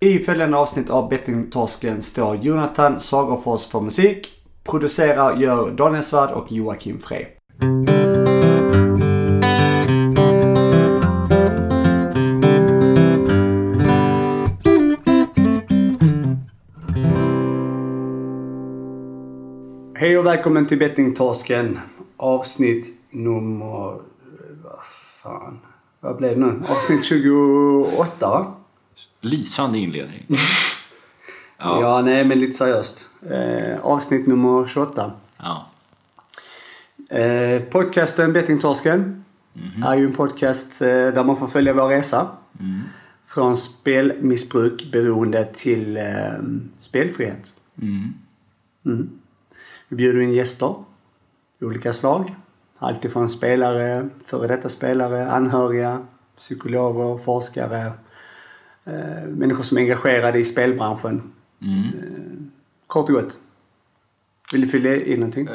I följande avsnitt av Bettingtorsken står Jonathan Sagerfors för musik. Producerar gör Daniel Svärd och Joakim Frey. Hej och välkommen till Bettingtorsken. Avsnitt nummer... Vad fan? Vad blev det nu? Avsnitt 28 va? Lysande inledning. Ja, Ja. nej men lite seriöst. Eh, avsnitt nummer 28. ja. Eh, podcasten Bettingtorsken är ju en podcast eh, där man får följa vår resa. Mm. Från spelmissbruk beroende till eh, spelfrihet. Mm. Mm. Vi bjuder in gäster. Olika slag. Alltifrån spelare, före detta spelare, anhöriga, psykologer, forskare. Eh, människor som är engagerade i spelbranschen. Mm. Kort och gott. Vill du fylla i någonting? Eh,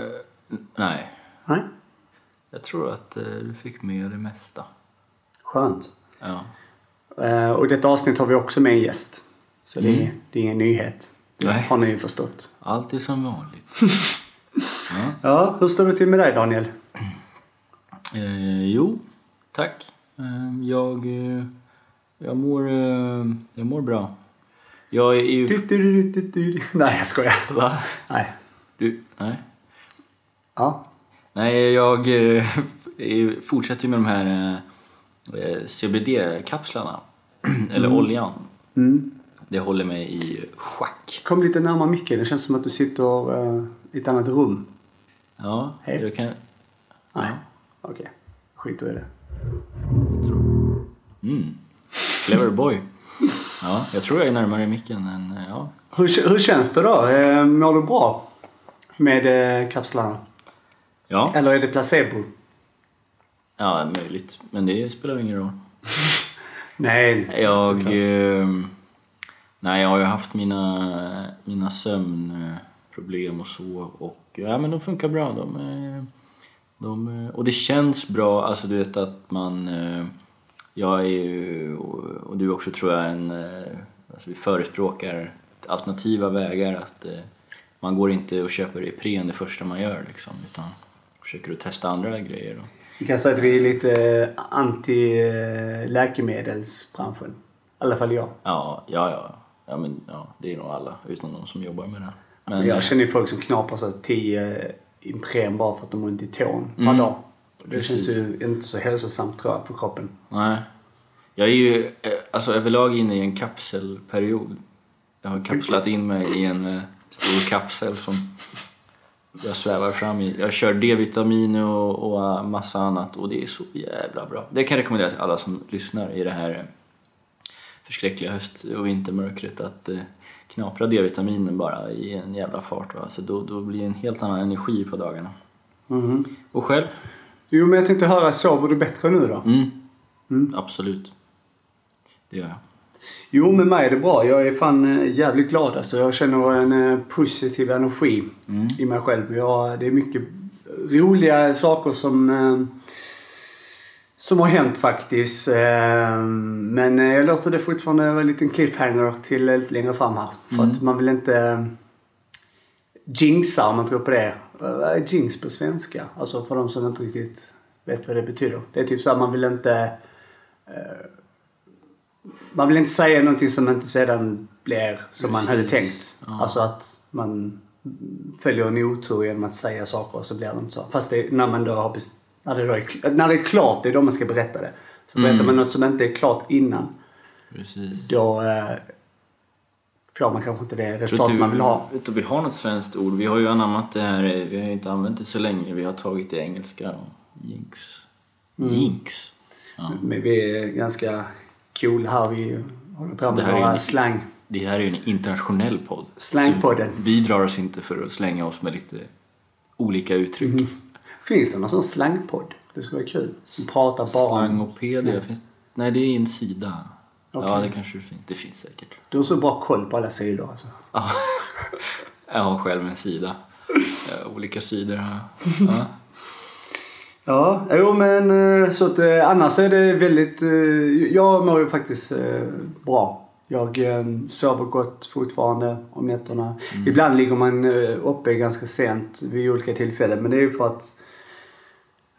n- nej, Nej? jag tror att eh, du fick med det mesta. Skönt. Ja. Eh, och i detta avsnitt har vi också med en gäst. Så det, är, Mm. det är ingen nyhet. Det Nej. har ni ju förstått. Allt är som vanligt. ja. Ja, hur står det till med dig Daniel? eh, jo, tack. Eh, jag, eh, jag, mår, eh, jag mår bra. Jag är ju... Du, du, du. Nej, jag skojar. Va? Nej. Du? Nej. Ja. Nej, jag eh, fortsätter med de här eh, CBD-kapslarna. Eller oljan. Mm. Det håller mig i schack. Kom lite närmare micken. Det känns som att du sitter i ett annat rum. Ja, Hej. jag kan... Nej. Okej. Skiter i det. Mm. Clever boy. Ja, jag tror jag är närmare micken än... eh, Ja. Hur, hur känns det då? Eh, mår du bra? Med eh, kapslarna? Ja, Eller är det placebo? ja, möjligt. Men det spelar ingen roll. Nej. Jag... såklart. Eh, nej, jag har ju haft mina, mina sömnproblem och så. Och ja, men de funkar bra. De, de, och det känns bra. Alltså du vet att man... eh, Jag är ju, och du också tror jag, en... eh, Alltså vi förespråkar alternativa vägar. Att eh, man går inte och köper Ipren det första man gör liksom. Utan försöker att testa andra grejer. Vi kan säga att vi är lite anti-läkemedelsbranschen. I alla fall jag. Ja, ja, ja. ja, men, ja det är nog alla, utom de som jobbar med det. Men, eh, jag känner ju folk som knaprar så 10 Ipren bara för att de har ont i tån per Mm. dag. Det Precis. känns ju inte så hälsosamt tror jag för kroppen. Nej. Jag är ju eh, alltså, överlag inne i en kapselperiod. Jag har kapslat in mig i en eh, stor kapsel som jag svävar fram i. Jag kör D-vitamin och, och eh, massa annat och det är så jävla bra. Det kan jag rekommendera till alla som lyssnar i det här förskräckliga höst och vintermörkret att knapra D-vitaminen bara i en jävla fart. Va? Så då, då blir det en helt annan energi på dagarna. Mhm. Och själv? Jo, men jag tänkte höra, sover du bättre nu då? Mm. Mm. Absolut. Det gör jag. Jo, med mig är det bra. Jag är fan eh, jävligt glad alltså. Jag känner en eh, positiv energi Mm. i mig själv. Jag, det är mycket roliga saker som, eh, som har hänt faktiskt. Men jag låter det fortfarande vara en liten cliffhanger till lite längre fram här. För Mm. att man vill inte jinxa om man tror på det. Vad är jinx på svenska? Alltså för de som inte riktigt vet vad det betyder. Det är typ så att man vill inte eh, man vill inte säga någonting som inte sedan blir som man hade tänkt. Ja. Alltså att man följer en otur genom att säga saker och så blir det inte så. Fast det, när man då har när det, då är, när det är klart, det är då man ska berätta det. Så berättar Mm. man något som inte är klart innan, Precis. då eh, får man kanske inte det resultat man vill ha. Vet du, vi har något svenskt ord. Vi har ju anammat det här, vi har inte använt det så länge. Vi har tagit det engelska. Jinx. Mm. Jinx. Ja. Men vi är ganska coola här. Vi håller på med våra en- slang. Det här är ju en internationell podd. Slangpodden. Vi drar oss inte för att slänga oss med lite olika uttryck. Mhm. Finns det någon sån slangpodd? Det skulle vara kul. Som pratar bara om Slangopedia slang. finns... Nej, det är en sida. Ja, Okej. det kanske det finns. Det finns säkert. Du har så bra koll på alla sidor alltså. Ja. Jag har själv en sida. Olika sidor jag. Ja. Ja, jo men eh, så att eh, annars är det väldigt... eh, Jag mår ju faktiskt bra. Jag sover gott fortfarande om nätterna. Ibland ligger man uppe ganska sent vid olika tillfällen. Men det är ju för att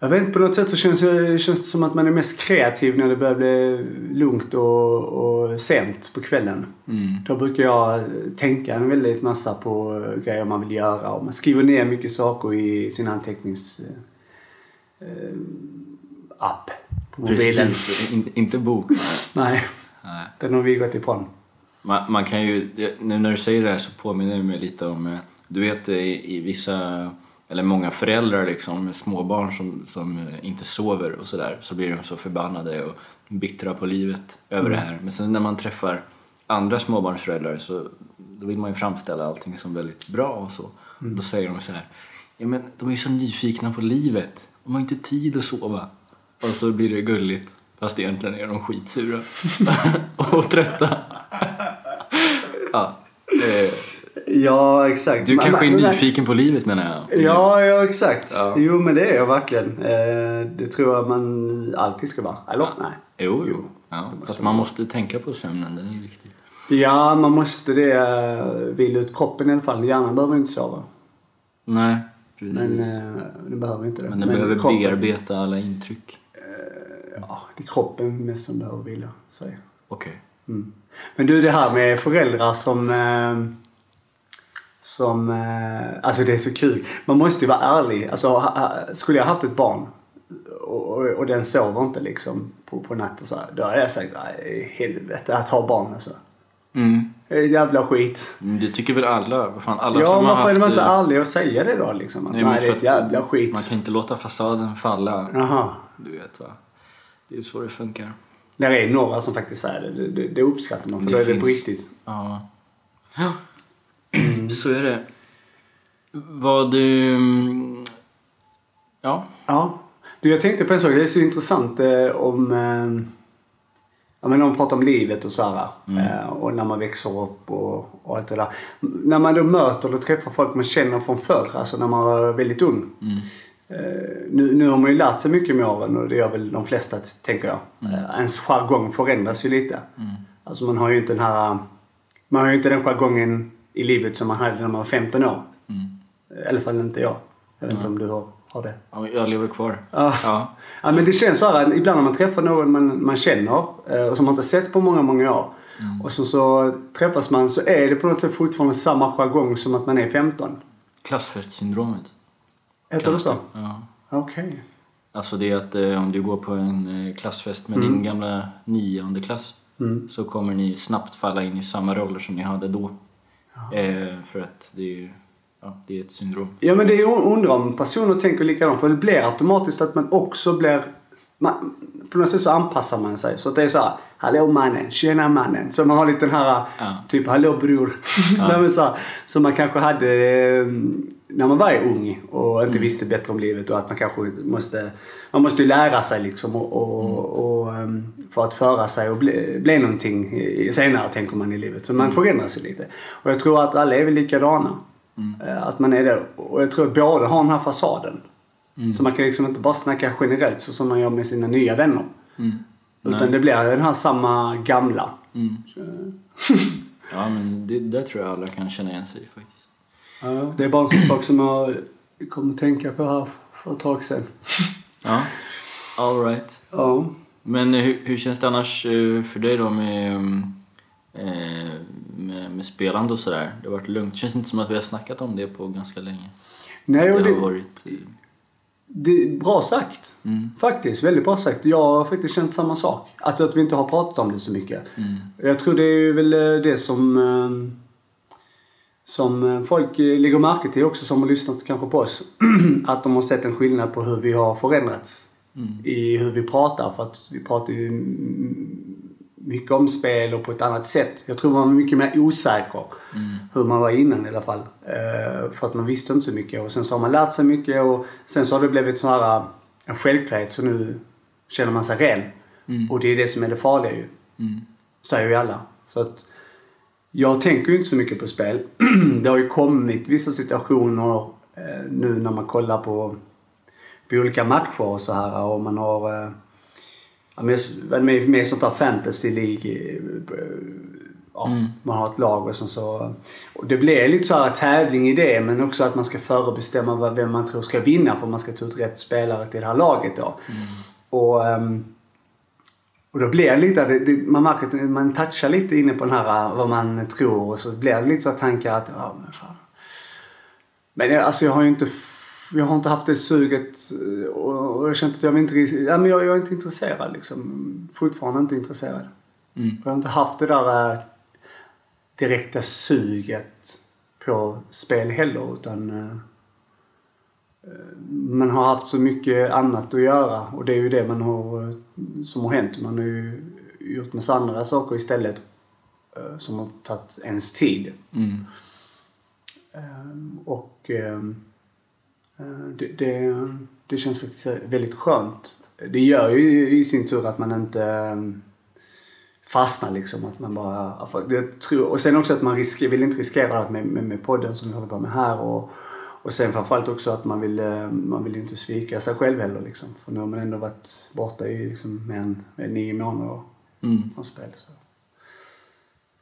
jag vet inte, på något sätt så känns, det- känns det som att man är mest kreativ när det börjar bli lugnt och, och sent på kvällen. Mm. Då brukar jag tänka en väldigt massa på eh, grejer man vill göra. Och man skriver ner mycket saker i sin antecknings... eh, eh, på mobilen. Precis, In, inte bok. Nej, Nej. den har vi gått ifrån. Man, man kan ju, nu när du säger det här så påminner det mig lite om, eh, du vet i, i vissa, eller många föräldrar liksom med småbarn som, som inte sover och sådär, så blir de så förbannade och bittra på livet över det här. Men sen när man träffar andra småbarnsföräldrar så då vill man ju framställa allting som väldigt bra och så. Då säger de så här, ja men de är ju så nyfikna på livet, de har inte tid att sova. Och så blir det gulligt, fast egentligen är de skitsura och trötta. Ja. Eh, Ja, exakt. du Men- kanske är men- nyfiken på livet menar jag. Ja, ja exakt. Ja. Jo, men det är jag verkligen. Eh, det tror jag man alltid ska vara. Eller? Nej. Jo, jo. Ja. Fast man måste tänka på sömnen, den är viktig. Ja, man måste det. eh, Vila ut kroppen i alla fall. Hjärnan behöver inte sova. Nej, precis. Men Men, eh, den behöver inte det. den behöver kroppen, bearbeta alla intryck. Ja, det är kroppen mest som behöver vila sig. Okej. Mm. Men du, det här med föräldrar som... Eh, som... Eh, alltså det är så kul. Man måste ju vara ärlig. Alltså, skulle jag haft ett barn och, och, och den sover inte liksom på, på natten så här, Då hade jag sagt, nej helvete att ha barn alltså. Mm. Det jävla skit. Men det tycker väl alla? Vad fan, alla ja, som varför är man inte ärlig och säga det då liksom? Att, nej, men det är ett jävla skit. Man kan inte låta fasaden falla. Jaha. Du vet va. Det är ju så det funkar. Där är några som faktiskt säger det. Det, det, det uppskattar man för Det då är det på riktigt. Ja. Ja, så är det. Vad du... mm, Ja. Ja. Du, jag tänkte på en sak. Det är så intressant eh, om... Eh, ja, men om man pratar om livet och så här. Eh, och när man växer upp och, och allt det där. När man då möter eller träffar folk man känner från förr, alltså när man var väldigt ung. Mm. Eh, nu, nu har man ju lärt sig mycket med åren och det gör väl de flesta, tänker jag. Eh, ens jargong förändras ju lite. Mm. Alltså man har ju inte den här... Man har ju inte den jargongen i livet som man hade när man var 15 år. Mm. I alla fall inte jag. Jag vet inte om du har, har det. ja jag lever kvar. Ja. Ja. Ja, men det känns så här, ibland när man träffar någon man, man känner eh, och som man inte sett på många, många år. Och så, så träffas man så är det på något sätt fortfarande samma jargong som att man är 15. Klassfestsyndromet. Heter det så? Ja. Okej. Alltså det är att eh, om du går på en eh, klassfest med din gamla nionde klass Mm. så kommer ni snabbt falla in i samma roller som ni hade då. Eh, för att det är, ju- ja, det är ett syndrom. Ja men det är undrar om personer tänker likadant för det blir automatiskt att man också blir man, på något sätt så anpassar man sig. Så att det är så här, hallå mannen, tjena mannen. Så man har lite den här, Ja. typ hallå bror. Nej, men så här, som man kanske hade eh, när man var ung och inte visste bättre om livet och att man kanske måste, man måste ju lära sig liksom och, och, och ehm, för att föra sig och bli, bli någonting senare tänker man i livet. Så man förändras ju lite. Och jag tror att alla är väl likadana. Eh, Att man är det. Och jag tror att båda har den här fasaden. Så man kan liksom inte bara snacka generellt så som man gör med sina nya vänner. Mm. Utan det blir den här samma gamla. Mm. Ja men det där tror jag alla kan känna igen sig i faktiskt. Ja, det är bara en sån sak som jag kom att tänka på här för ett tag sedan. Ja, all right. Ja. Men eh, hur, hur känns det annars eh, för dig då med, eh, med, med spelande och sådär? Det har varit lugnt. Känns inte som att vi har snackat om det på ganska länge. Nej, och det har det, varit... det bra sagt. Mm. Faktiskt, väldigt bra sagt. Jag har faktiskt känt samma sak. Alltså att vi inte har pratat om det så mycket. Mm. Jag tror det är väl det som, som eh, folk eh, lägger märke till också som har lyssnat kanske på oss. att de har sett en skillnad på hur vi har förändrats Mm. i hur vi pratar. För att vi pratar ju mycket om spel och på ett annat sätt. Jag tror man var mycket mer osäker. Mm. Hur man var innan i alla fall. Eh, för att man visste inte så mycket. Och sen så har man lärt sig mycket och sen så har det blivit så här en självklarhet. Så nu känner man sig ren. Mm. Och det är det som är det farliga ju. Mm. Säger ju alla. Så att jag tänker ju inte så mycket på spel. det har ju kommit vissa situationer eh, nu när man kollar på, på olika matcher och så här och man har eh, ja, med, med, med sånt här fantasy League eh, ja, man har ett lag och sen så... Och det blir lite så här tävling i det men också att man ska förebestämma vad- vem man tror ska vinna för man ska ta ut rätt spelare till det här laget då. Och, ehm, och då blir det lite, det, det, man märker att man touchar lite inne på den här vad man tror och så blir det lite så här tankar att, ja men fan. Men jag, alltså jag har ju inte, jag har inte haft det suget eh, och, och jag känner att jag, inte, ja, men jag, jag är inte intresserad liksom. Fortfarande inte intresserad. Mm. Jag har inte haft det där eh, direkta suget på spel heller utan eh, eh, man har haft så mycket annat att göra och det är ju det man har, eh, som har hänt. Man har ju gjort massa andra saker istället eh, som har tagit ens tid. Mm. Ehm, Och eh, det, det, det känns faktiskt väldigt skönt. Det gör ju i sin tur att man inte fastnar liksom. Att man bara, jag tror, och sen också att man risker, vill inte riskera det med, med, med podden som vi håller på med här. Och, och sen framförallt också att man vill, eh, man vill inte svika sig själv heller liksom. För nu har man ändå varit borta i liksom mer än än nio månader Mm. från spel. Så.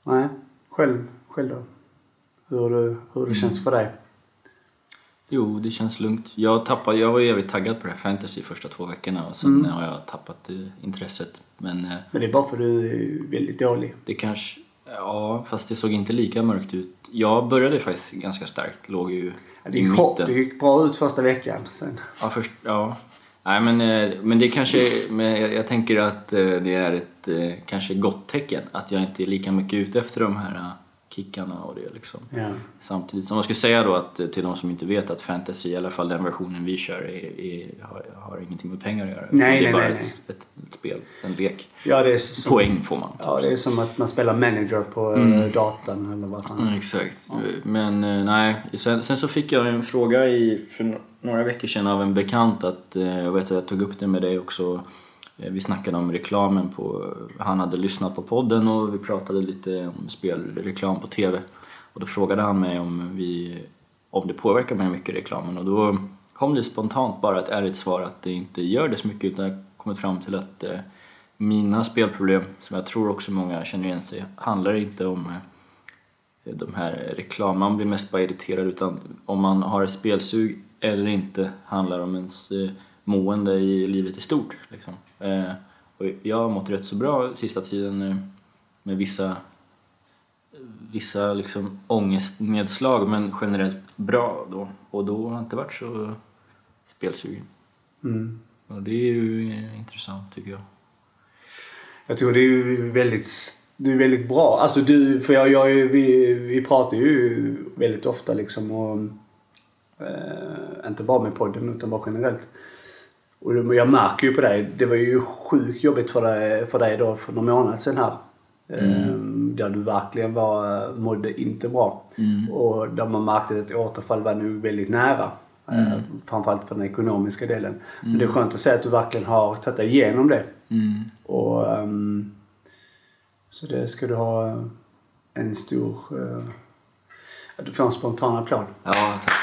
Nej, själv, själv då? Hur det, hur det känns för dig? Jo, det känns lugnt. Jag, tappade, jag var ju jävligt taggad på det här fantasy första två veckorna och sen har jag tappat eh, intresset. Men eh, Men det är bara för att du är väldigt dålig. det kanske... Ja, fast det såg inte lika mörkt ut. Jag började faktiskt ganska starkt. Låg ju Ja, det, i hopp, mitten. det gick bra ut första veckan. Sen. Ja, först, ja. Nej, men, eh, men det kanske... Men jag, tänker att eh, det är ett eh, kanske gott tecken att jag inte är lika mycket ute efter de här kickarna och det liksom. Ja. Samtidigt som man ska säga då att eh, till de som inte vet att fantasy, i alla fall den versionen vi kör, är, är, har, har ingenting med pengar att göra. Nej, det är nej, bara nej, ett, ett, ett spel, en lek. ja, det är som, Poäng får man. Ja, det är som att man spelar manager på Mm. eh, datorn eller vad fan. Mm, exakt. Men eh, nej, sen, sen så fick jag en fråga i, för några veckor sedan av en bekant att, jag vet att jag tog upp det med dig också, Eh, vi snackade om reklamen på, han hade lyssnat på podden och vi pratade lite om spelreklam på TV. Och då frågade han mig om, vi, om det påverkar mig mycket reklamen och då kom det spontant bara ett ärligt svar att det inte gör det så mycket utan jag har kommit fram till att eh, mina spelproblem, som jag tror också många känner igen sig handlar inte om eh, de här reklam, man blir mest bara irriterad utan om man har ett spelsug eller inte handlar om ens mående i livet i stort. Liksom. Eh, och jag har mått rätt så bra sista tiden eh, med vissa, vissa liksom ångestnedslag men generellt bra då. Och då har jag inte varit så spelsugen. Mm. Och det är ju eh, intressant tycker jag. Jag tror det är ju väldigt, du är väldigt bra. Alltså du, för jag, jag, vi, vi pratar ju väldigt ofta liksom och eh, inte bara med podden utan bara generellt. Och jag märker ju på dig, det var ju sjukt jobbigt för dig, för dig då för några månader sedan här. Eh, där du verkligen var, mådde inte bra. Och där man märkte att ett återfall var nu väldigt nära. Eh, framförallt för den ekonomiska delen. Men det är skönt att se att du verkligen har tagit dig igenom det. Mm. Och, ehm, så det ska du ha en stor... Uh, du får en spontan applåd. Ja, tack.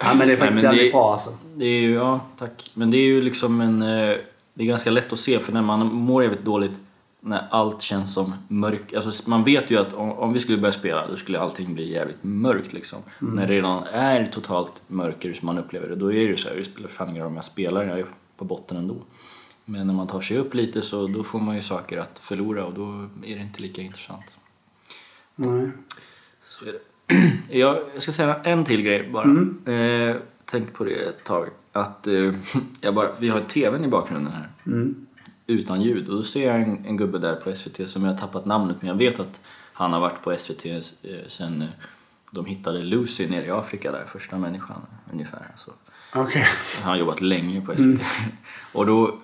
Ja, men det är Nej, faktiskt det- jävligt bra alltså. Det är ju, ja, tack. Men det är ju liksom en... eh, Det är ganska lätt att se för när man mår jävligt dåligt när allt känns som mörkt. Alltså man vet ju att om, om vi skulle börja spela då skulle allting bli jävligt mörkt liksom. När det redan är totalt mörker som man upplever det, då är det ju så här, det spelar fan ingen roll om jag spelar, jag är på botten ändå. Men när man tar sig upp lite så då får man ju saker att förlora och då är det inte lika intressant. Nej. Så är det. Jag jag ska säga en till grej bara. Eh, tänk på det ett tag. Att, eh, jag bara, vi har tvn i bakgrunden här. Mm. Utan ljud. Och då ser jag en, en gubbe där på SVT som jag har tappat namnet men jag vet att han har varit på SVT eh, sen eh, de hittade Lucy nere i Afrika där, första människan ungefär. Alltså. Okej. Han har jobbat länge på SVT. Och då,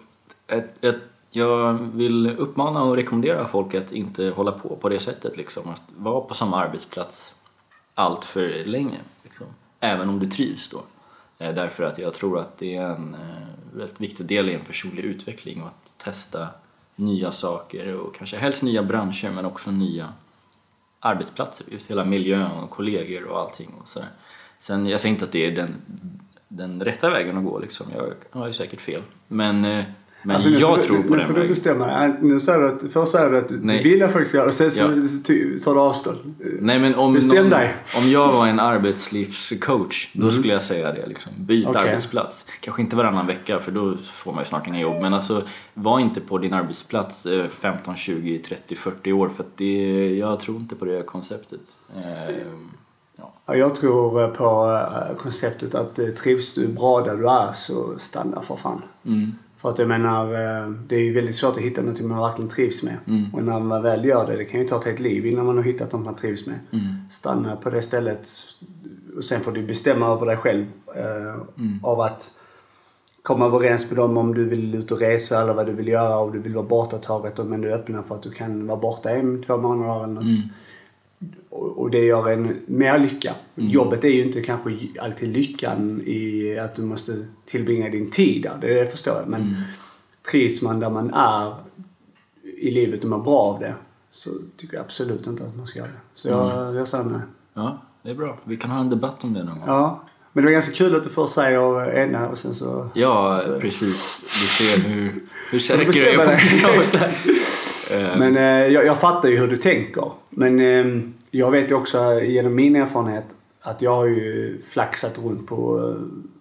ett, ett, jag vill uppmana och rekommendera folk att inte hålla på på det sättet. Liksom. Att vara på samma arbetsplats allt för länge. Liksom. Även om du trivs då. Eh, därför att jag tror att det är en eh, väldigt viktig del i en personlig utveckling och att testa nya saker och kanske helst nya branscher men också nya arbetsplatser, just hela miljön och kollegor och allting. Och så. Sen, jag säger inte att det är den, den rätta vägen att gå, liksom. jag har ju säkert fel. Men, eh, men Alltså, nu jag tror du, på nu den får du bestämma. Nu säger du att, först säger du att du Nej. vill att folk ska göra det, sen Ja. tar du avstånd. Nej men om, Bestäm någon, dig. om jag var en arbetslivscoach, då skulle jag säga det. Liksom. Byt Okej. arbetsplats. Kanske inte varannan vecka för då får man ju snart inga jobb. Men alltså, var inte på din arbetsplats eh, 15, 20, 30, 40 år för att det, jag tror inte på det konceptet. Eh, ja. Ja, jag tror eh, på eh, konceptet att trivs du bra där du är så stanna för fan. Mm. För att jag menar, eh, det är ju väldigt svårt att hitta någonting man verkligen trivs med. Mm. Och när man väl gör det, det kan ju ta ett helt liv innan man har hittat något man trivs med. Mm. Stanna på det stället och sen får du bestämma över dig själv. Eh, Mm. Av att komma överens med dem om du vill ut och resa eller vad du vill göra. Om du vill vara borta taget men du är öppen för att du kan vara borta en, två månader eller något. Och, det gör en mer lycka. Mm. Jobbet är ju inte kanske alltid lyckan i att du måste tillbringa din tid där. Det, förstår jag. Men Mm. trivs man där man är i livet och mår bra av det så tycker jag absolut inte att man ska göra det. Så jag, Mm. jag säger nej. ja, det är bra. Vi kan ha en debatt om det någon gång. Ja. Men det var ganska kul att du först säger ena och sen så... Ja, Så- precis. Du ser hur, hur säker bestämmer är på. Eh, Men eh, jag, jag fattar ju hur du tänker. Men eh, jag vet ju också genom min erfarenhet att jag har ju flaxat runt på,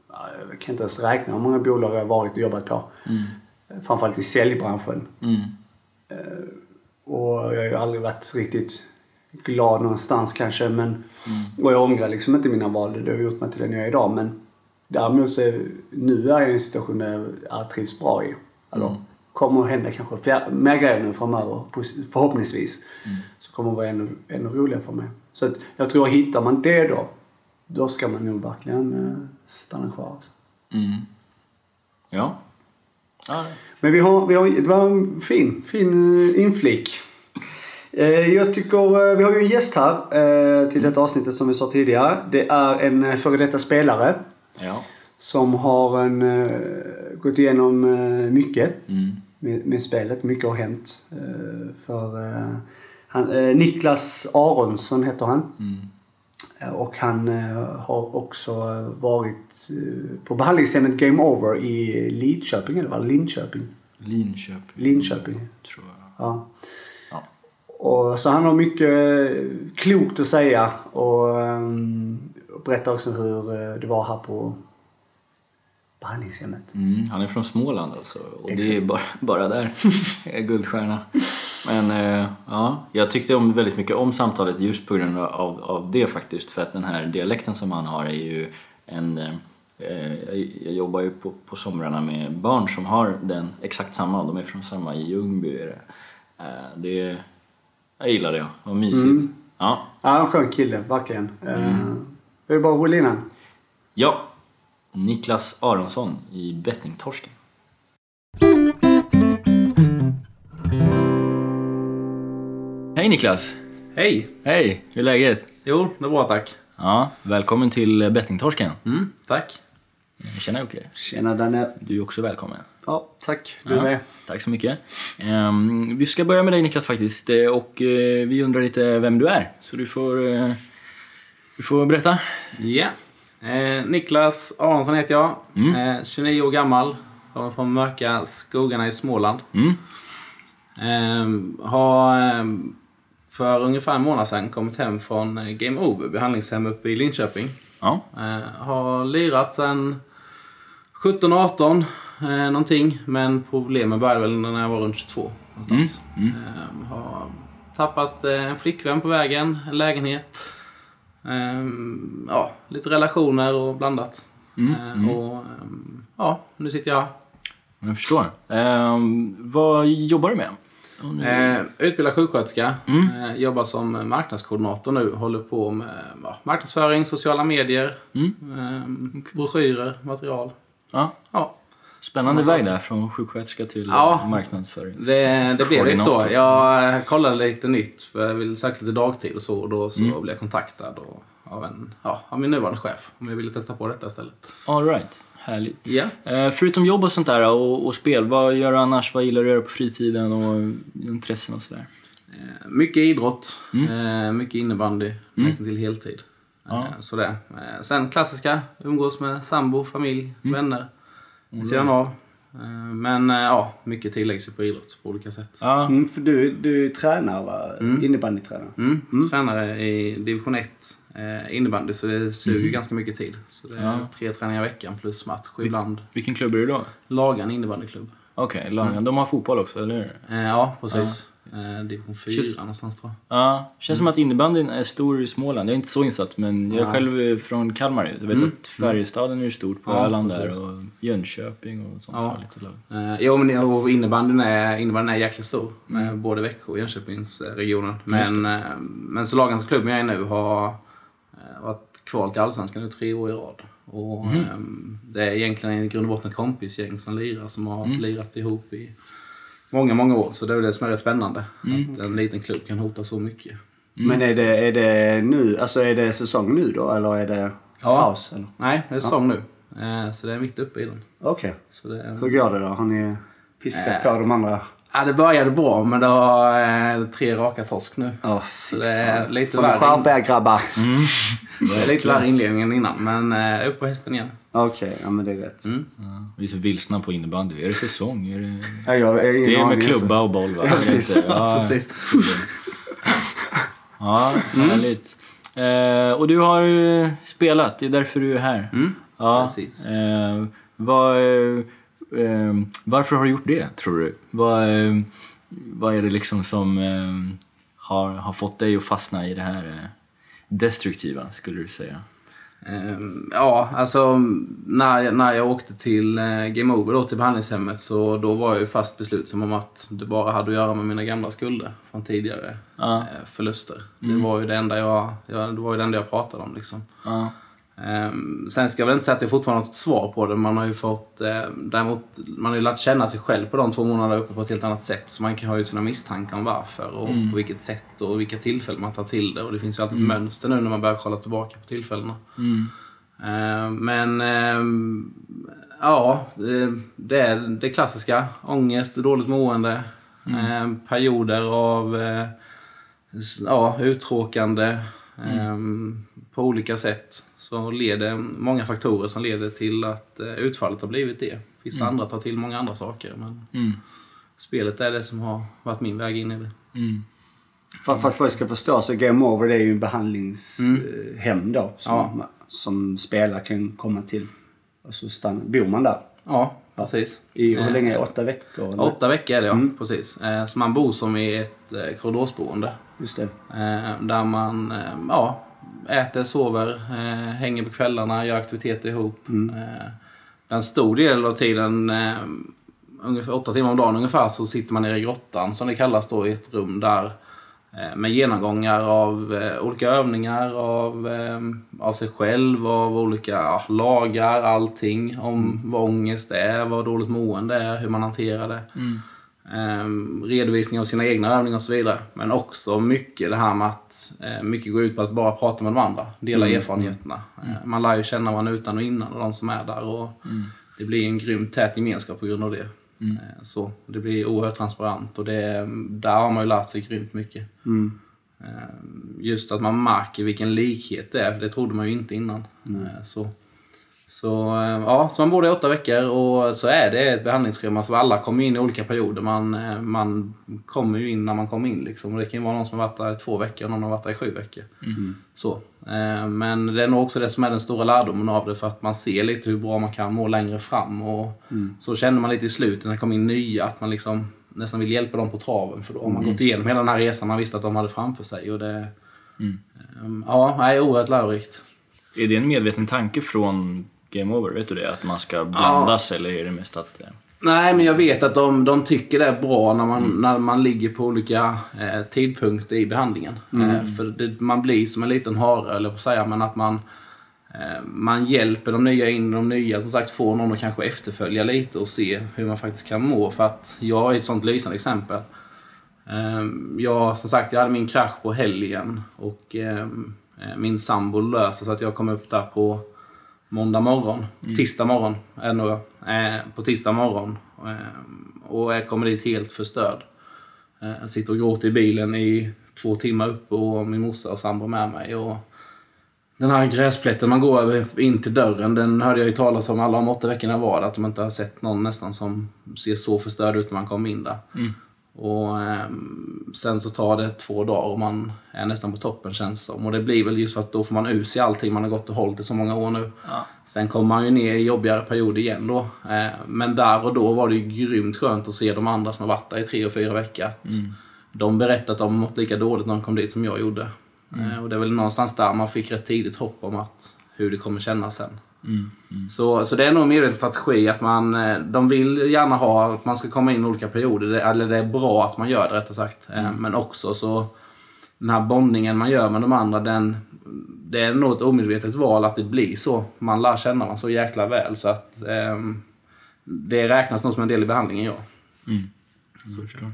eh, jag kan inte ens räkna hur många bolag jag har varit och jobbat på. Mm. Framförallt i säljbranschen. Mm. Och jag har ju aldrig varit riktigt glad någonstans kanske. Men, Och jag ångrar liksom inte mina val. Det har gjort mig till den jag är idag. Men däremot så är, nu är jag i en situation där jag trivs bra i. Eller, Mm. Kommer att hända kanske fler, mer grejer nu framöver. Förhoppningsvis. Så kommer det vara ännu, ännu roligare för mig. Så att jag tror hittar man det då. Då ska man nog verkligen eh, stanna kvar. Alltså. Mm. Ja. ja. Men vi har, vi har, det var en fin, fin eh, inflik. Eh, Jag tycker, vi har ju en gäst här till detta avsnittet som vi sa tidigare. Det är en före detta spelare Ja. som har en, gått igenom mycket Mm. Med, med spelet. Mycket har hänt. eh, För eh, han, eh, Niklas Aronsson heter han. Mm. Och han har också varit på behandlingshemmet Game Over i Lidköping, eller var det Linköping? Linköping. Linköping. Tror jag. Ja. Ja. Och, så han har mycket klokt att säga och um, berättar också hur det var här på behandlingshemmet. Mm, han är från Småland alltså. Och det är Exakt. bara, bara där. är Guldstjärna. Men eh, ja, jag tyckte om, väldigt mycket om samtalet just på grund av, av det faktiskt. För att den här dialekten som han har är ju en... Eh, jag, jobbar ju på, på somrarna med barn som har den exakt samma. De är från samma i Ljungby. Är det. Eh, det, jag gillar det. Vad mysigt. Mm. Ja. Ja, en skön kille, verkligen. Mm. Uh, vi bara rulla in ja. Niklas Aronsson i Bettingtorsken. Hej Niklas! Hej! Hej! Hur är läget? Jo, det är bra tack. Ja, välkommen till Bettingtorsken. Mm, tack. Tjena Jocke. Tjena Danne. Du är också välkommen. Ja, tack. Du Ja, med. Tack så mycket. Ehm, vi ska börja med dig Niklas faktiskt. Eh, Och eh, vi undrar lite vem du är. Så du får, eh, du får berätta. Ja. Eh, Niklas Aronsson heter jag. Mm. Eh, 29 år gammal. Kommer från mörka skogarna i Småland. Mm. Eh, har eh, för ungefär en månad sedan kommit hem från eh, Game Over, behandlingshem uppe i Linköping. Ja. Eh, har lirat sedan 17-18 eh, någonting. Men problemen började väl när jag var runt 22 någonstans. Mm, Eh, har tappat eh, en flickvän på vägen, en lägenhet. Eh, ja, lite relationer och blandat. Mm, Eh, och eh, ja, nu sitter jag. Jag förstår. Ehm, vad jobbar du med? Eh, utbildad sjuksköterska. Mm. Jobbar som marknadskoordinator nu. Håller på med ja, marknadsföring, sociala medier, Mm. broschyrer, material. Ja. Ja, Spännande väg där, från sjuksköterska till Ja. marknadsföring. det, det blev lite så. Jag kollade lite nytt för jag ville söka lite dagtid och så. Och då så Mm. blev jag kontaktad och, av, en, ja, av min nuvarande chef om jag ville testa på detta istället. All right. Härligt. Eh, förutom jobb och sånt där och, och spel, vad gör du annars? Vad gillar du att göra på fritiden och intressen och sådär? Eh, Mycket idrott, Mm. eh, mycket innebandy, nästan till heltid. Ja. Eh, Så det. Eh, Sen klassiska, umgås med sambo, familj, Mm. vänner. Vid sidan av. Eh, Men eh, ja, mycket tilläggs ju på idrott på olika sätt. Ja. Mm, för du, du är tränare va? Innebandytränare. Mm. Tränare i division 1 eh, innebandy så det suger ganska mycket tid. Så det är Ja. tre träningar i veckan plus match ibland Vilken klubb är du då? Lagan innebandyklubb. Okej, Lagan. De har fotboll också, eller hur? Eh, ja, precis. Eh, division 4 Känns- någonstans tror jag. Ja, känns som att innebandyn är stor i Småland. Jag är inte så insatt, men jag är Ja. själv är från Kalmar. Jag vet att Färjestaden är stort på Ja, Öland där och Jönköping och sånt. Ja. lite lag. Eh, jo, men innebandyn är, innebandyn är jäkligt stor. Med både Växjö och Jönköpingsregionen. Men, eh, men så Lagans klubb jag är nu har eh, varit kval till Allsvenskan nu tre år i rad. Och, eh, det är egentligen i grund och botten ett kompisgäng som lirar, som har lirat ihop i många, många år. Så det är det som är rätt spännande. Att en liten klubb kan hota så mycket. Men är det, är det nu, alltså är det säsong nu då eller är det Ja. paus? eller? Nej, det är säsong nu. Eh, så det är mitt uppe i den. Okej. Är... Hur går det då? Har ni piskat på de andra? Ja, det började bra, men det har eh, tre raka torsk nu. Ja, Så det är lite Får ni värre. skärpa er grabbar. Det är lite värre inledningen innan, men eh, upp på hästen igen. Okej, ja men det är rätt. Ja, vi är så vilsna på innebandy. Är det säsong? Är det... Ja, jag, jag, Det är med klubba och boll va? Ja, precis. Ja, Precis. Ja, härligt. Eh, och du har ju spelat, det är därför du är här. ja, precis. Eh, vad, eh, eh, varför har du gjort det, tror du? Vad, eh, vad är det liksom som eh, har, har fått dig att fastna i det här eh, destruktiva, skulle du säga? Ehm, ja, alltså när jag, när jag åkte till eh, Game Over, då, till behandlingshemmet, så då var jag ju fast beslutsam om att det bara hade att göra med mina gamla skulder från tidigare Ja. eh, förluster. Det var ju det enda jag, jag, det var ju det enda jag pratade om. Liksom. Ja. Ehm, sen ska jag väl inte säga att jag fortfarande har fått svar på det. Man har ju fått, eh, däremot, man har ju lärt känna sig själv på de två månaderna uppe på ett helt annat sätt. Så man kan ha ju sina misstankar om varför och på vilket sätt och vilka tillfällen man tar till det. Och det finns ju alltid ett mönster nu när man börjar kolla tillbaka på tillfällena. Ehm, men ehm, ja, det- är det klassiska. Ångest, dåligt mående, ehm, perioder av eh, ja, uttråkande ehm, på olika sätt. Så leder många faktorer som leder till att eh, utfallet har blivit det. Vissa andra tar till många andra saker. Men Mm. spelet är det som har varit min väg in i det. Mm. För, för att folk ska förstå så Game Over det är ju en behandlingshem då. Som, Ja. som spelare kan komma till. Och så stanna, bor man där. Ja, precis. I hur Eh, länge? Åtta veckor? eller? Åtta veckor är det ja, precis. Eh, Så man bor som i ett eh, korridorsboende. Just det. Eh, där man eh, ja, äter, sover, eh, hänger på kvällarna, gör aktiviteter ihop. Eh, en stor del av tiden, eh, ungefär åtta timmar om dagen ungefär, så sitter man nere i grottan som det kallas då i ett rum där med genomgångar av olika övningar, av, av sig själv, av olika lagar, allting. Om vad ångest är, vad dåligt mående är, hur man hanterar det. Ehm, redovisning av sina egna övningar och så vidare. Men också mycket det här med att eh, mycket går ut på att bara prata med de andra. Dela erfarenheterna. Eh, man lär ju känna varandra utan och innan och de som är där. Och Det blir en grymt tät gemenskap på grund av det. Eh, så Det blir oerhört transparent och det, där har man ju lärt sig grymt mycket. Mm. Just att man märker vilken likhet det är. Det trodde man ju inte innan. Eh, Så, så, eh, ja, så man bor där i åtta veckor och så är det ett behandlingsschema. Så alla kommer in i olika perioder. Man, eh, man kommer ju in när man kommer in. Liksom. Och det kan ju vara någon som har varit där i två veckor och någon har varit där i sju veckor. Så. Eh, Men det är nog också det som är den stora lärdomen av det. För att man ser lite hur bra man kan må längre fram. Och Så känner man lite i slutet när det kommer in nya. Att man liksom nästan vill hjälpa dem på traven. För då har man gått igenom hela den här resan man visste att de hade framför sig. Och det, eh, Ja, det är oerhört lärorikt. Är det en medveten tanke från Game Over? Vet du det? Att man ska blandas eller är det mest att... eh, Nej, men jag vet att de, de tycker det är bra när man, när man ligger på olika eh, tidpunkter i behandlingen. Eh, för det, man blir som en liten hare, eller på att säga, men att man, eh, man hjälper de nya in de nya. Som sagt, får någon att kanske efterfölja lite och se hur man faktiskt kan må. För att jag är ett sånt lysande exempel. Eh, jag, som sagt, jag hade min krasch på helgen och eh, eh, min sambo löste så att jag kom upp där på måndag morgon. Tisdag morgon är det nog. Eh, på tisdag morgon. Eh, och jag kommer dit helt förstörd. Eh, jag sitter och gråter i bilen i två timmar upp och min morsa och sambo med mig. Och Den här gräsplätten man går över in till dörren, den hörde jag ju talas om alla de åtta veckorna var att de inte har sett någon nästan som ser så förstörd ut när man kommer in där. Och ehm, sen så tar det två dagar och man är nästan på toppen känns som. Och det blir väl just för att då får man ur sig allting man har gått och hållit i så många år nu. Ja. Sen kommer man ju ner i jobbigare perioder igen då. Eh, Men där och då var det ju grymt skönt att se de andra som har varit där i tre och fyra veckor. Att De berättade att de mått lika dåligt när de kom dit som jag gjorde. Eh, Och det är väl någonstans där man fick rätt tidigt hopp om att hur det kommer kännas sen. Så, så det är nog mer en strategi att man, eh, de vill gärna ha att man ska komma in i olika perioder. Det, eller det är bra att man gör det rättare sagt. Eh, Men också så den här bondningen man gör med de andra, den, det är nog ett omedvetet val att det blir så. Man lär känna varandra så jäkla väl så att ehm, det räknas nog som en del i behandlingen, ja. Så förstår.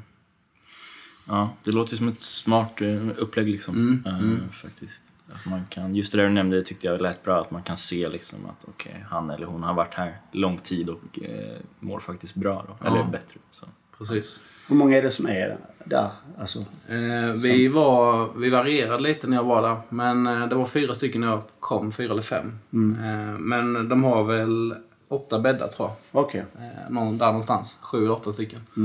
Ja, det låter som ett smart eh, upplägg liksom. eh, Faktiskt. Att man kan, just det där du nämnde tyckte jag lät bra, att man kan se liksom att okej, han eller hon har varit här lång tid och eh, mår faktiskt bra då, eller Ja. bättre. Så. Precis. Hur många är det som är där? Alltså, Eh, vi, var, vi varierade lite när jag var där. Men eh, det var fyra stycken när jag kom, fyra eller fem. Eh, men de har väl åtta bäddar tror jag. okej. Eh, någon, där någonstans. Sju eller åtta stycken. Eh,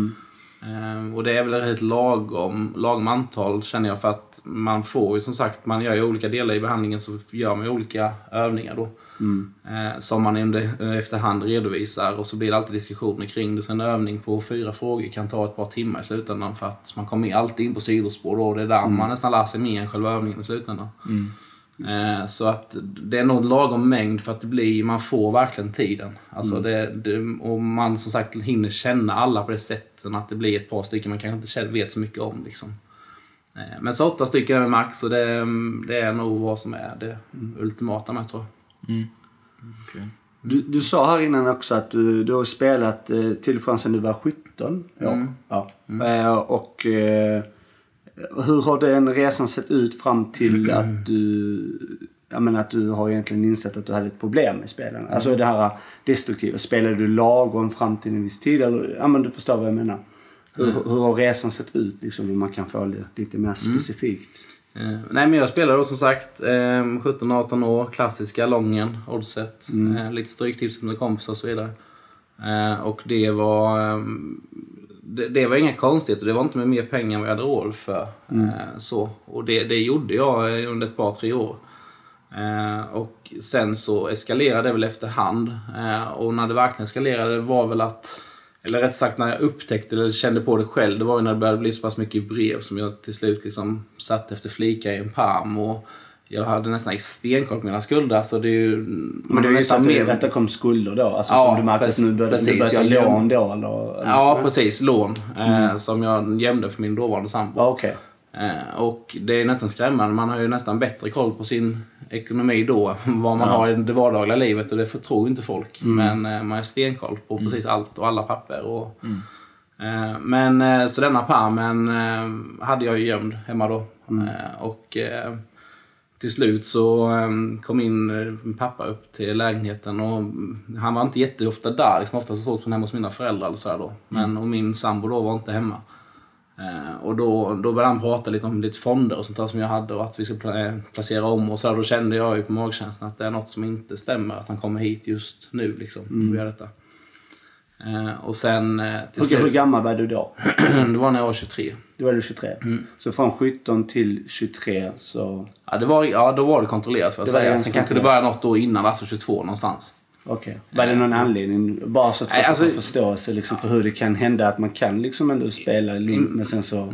och det är väl ett lagom, lagom antal känner jag för att man får ju som sagt, man gör ju olika delar i behandlingen så gör man ju olika övningar då. Eh, som man under, efterhand redovisar och så blir det alltid diskussioner kring det. Så en övning på fyra frågor kan ta ett par timmar i slutändan för att man kommer alltid in på sidospår då och det är där man nästan lär sig mer än själva övningen i slutändan. Eh, så att det är nog lagom mängd för att det blir, man får verkligen tiden. Alltså det, det, och man som sagt hinner känna alla på det sättet att det blir ett par stycken man kanske inte känner- vet så mycket om. Liksom. Eh, men så åtta stycken är max och det, det är nog vad som är det ultimata med tror jag. Mm. Okej. Du, du sa här innan också att du, du har spelat eh, till och från sedan du var 17 år. Ja. Eh, och eh, hur har den resan sett ut fram till att du jag menar att du har egentligen insett att du hade ett problem med spelen. Alltså det här destruktiva. Spelade du lagom fram till en viss tid? Eller, ja men du förstår vad jag menar. Hur, hur har resan sett ut? Liksom, om man kan få det lite mer specifikt. Eh, nej men jag spelar då som sagt eh, 17-18 år, klassiska lången, oddset, eh, lite stryktips med kompisar och så vidare. Eh, och det var ehm, det, det var inga konstigheter, det var inte med mer pengar än vad jag hade råd för. Eh, så. Och det, det gjorde jag eh, under ett par, tre år. Eh, och sen så eskalerade det väl efterhand. Och när det verkligen eskalerade var väl att, eller rätt sagt när jag upptäckte eller kände på det själv, det var ju när det började bli så pass mycket brev som jag till slut liksom satt efter flika i en pärm. Och jag hade nästan stenkoll på mina skulder. Så det är ju... Men det är att det, att det kom skulder då? Alltså Ja, som du märkte att nu började, precis. började ta lån då eller? eller? Ja, precis. Lån. Eh, som jag gömde för min dåvarande sambo. Ja, okej. Eh, och det är nästan skrämmande. Man har ju nästan bättre koll på sin ekonomi då vad man har i det vardagliga livet och det förtror inte folk. Men eh, man har stenkoll på precis allt och alla papper. Och, eh, men eh, så denna pärmen eh, hade jag ju gömd hemma då. Eh, och eh, till slut så eh, kom min eh, pappa upp till lägenheten och mm, han var inte jätteofta där. Liksom ofta så sågs man hemma hos mina föräldrar eller så då. Men och min sambo då var inte hemma. Eh, och då, då började han prata lite om lite fonder och sånt där som jag hade och att vi ska pla- eh, placera om. Och så här, då kände jag ju på magkänslan att det är något som inte stämmer. Att han kommer hit just nu liksom och gör detta. Eh, och sen eh, till hur slut, gammal var du då? det var när jag var 23. Då var du 23. Så från 17 till 23 så... Ja, det var, ja då var det kontrollerat får jag säga. Sen kanske det började något år innan, alltså 22 någonstans. Okej. Var det någon anledning? Bara så att Nej, alltså- får förståelse liksom, för hur det kan hända att man kan liksom ändå spela link men sen så...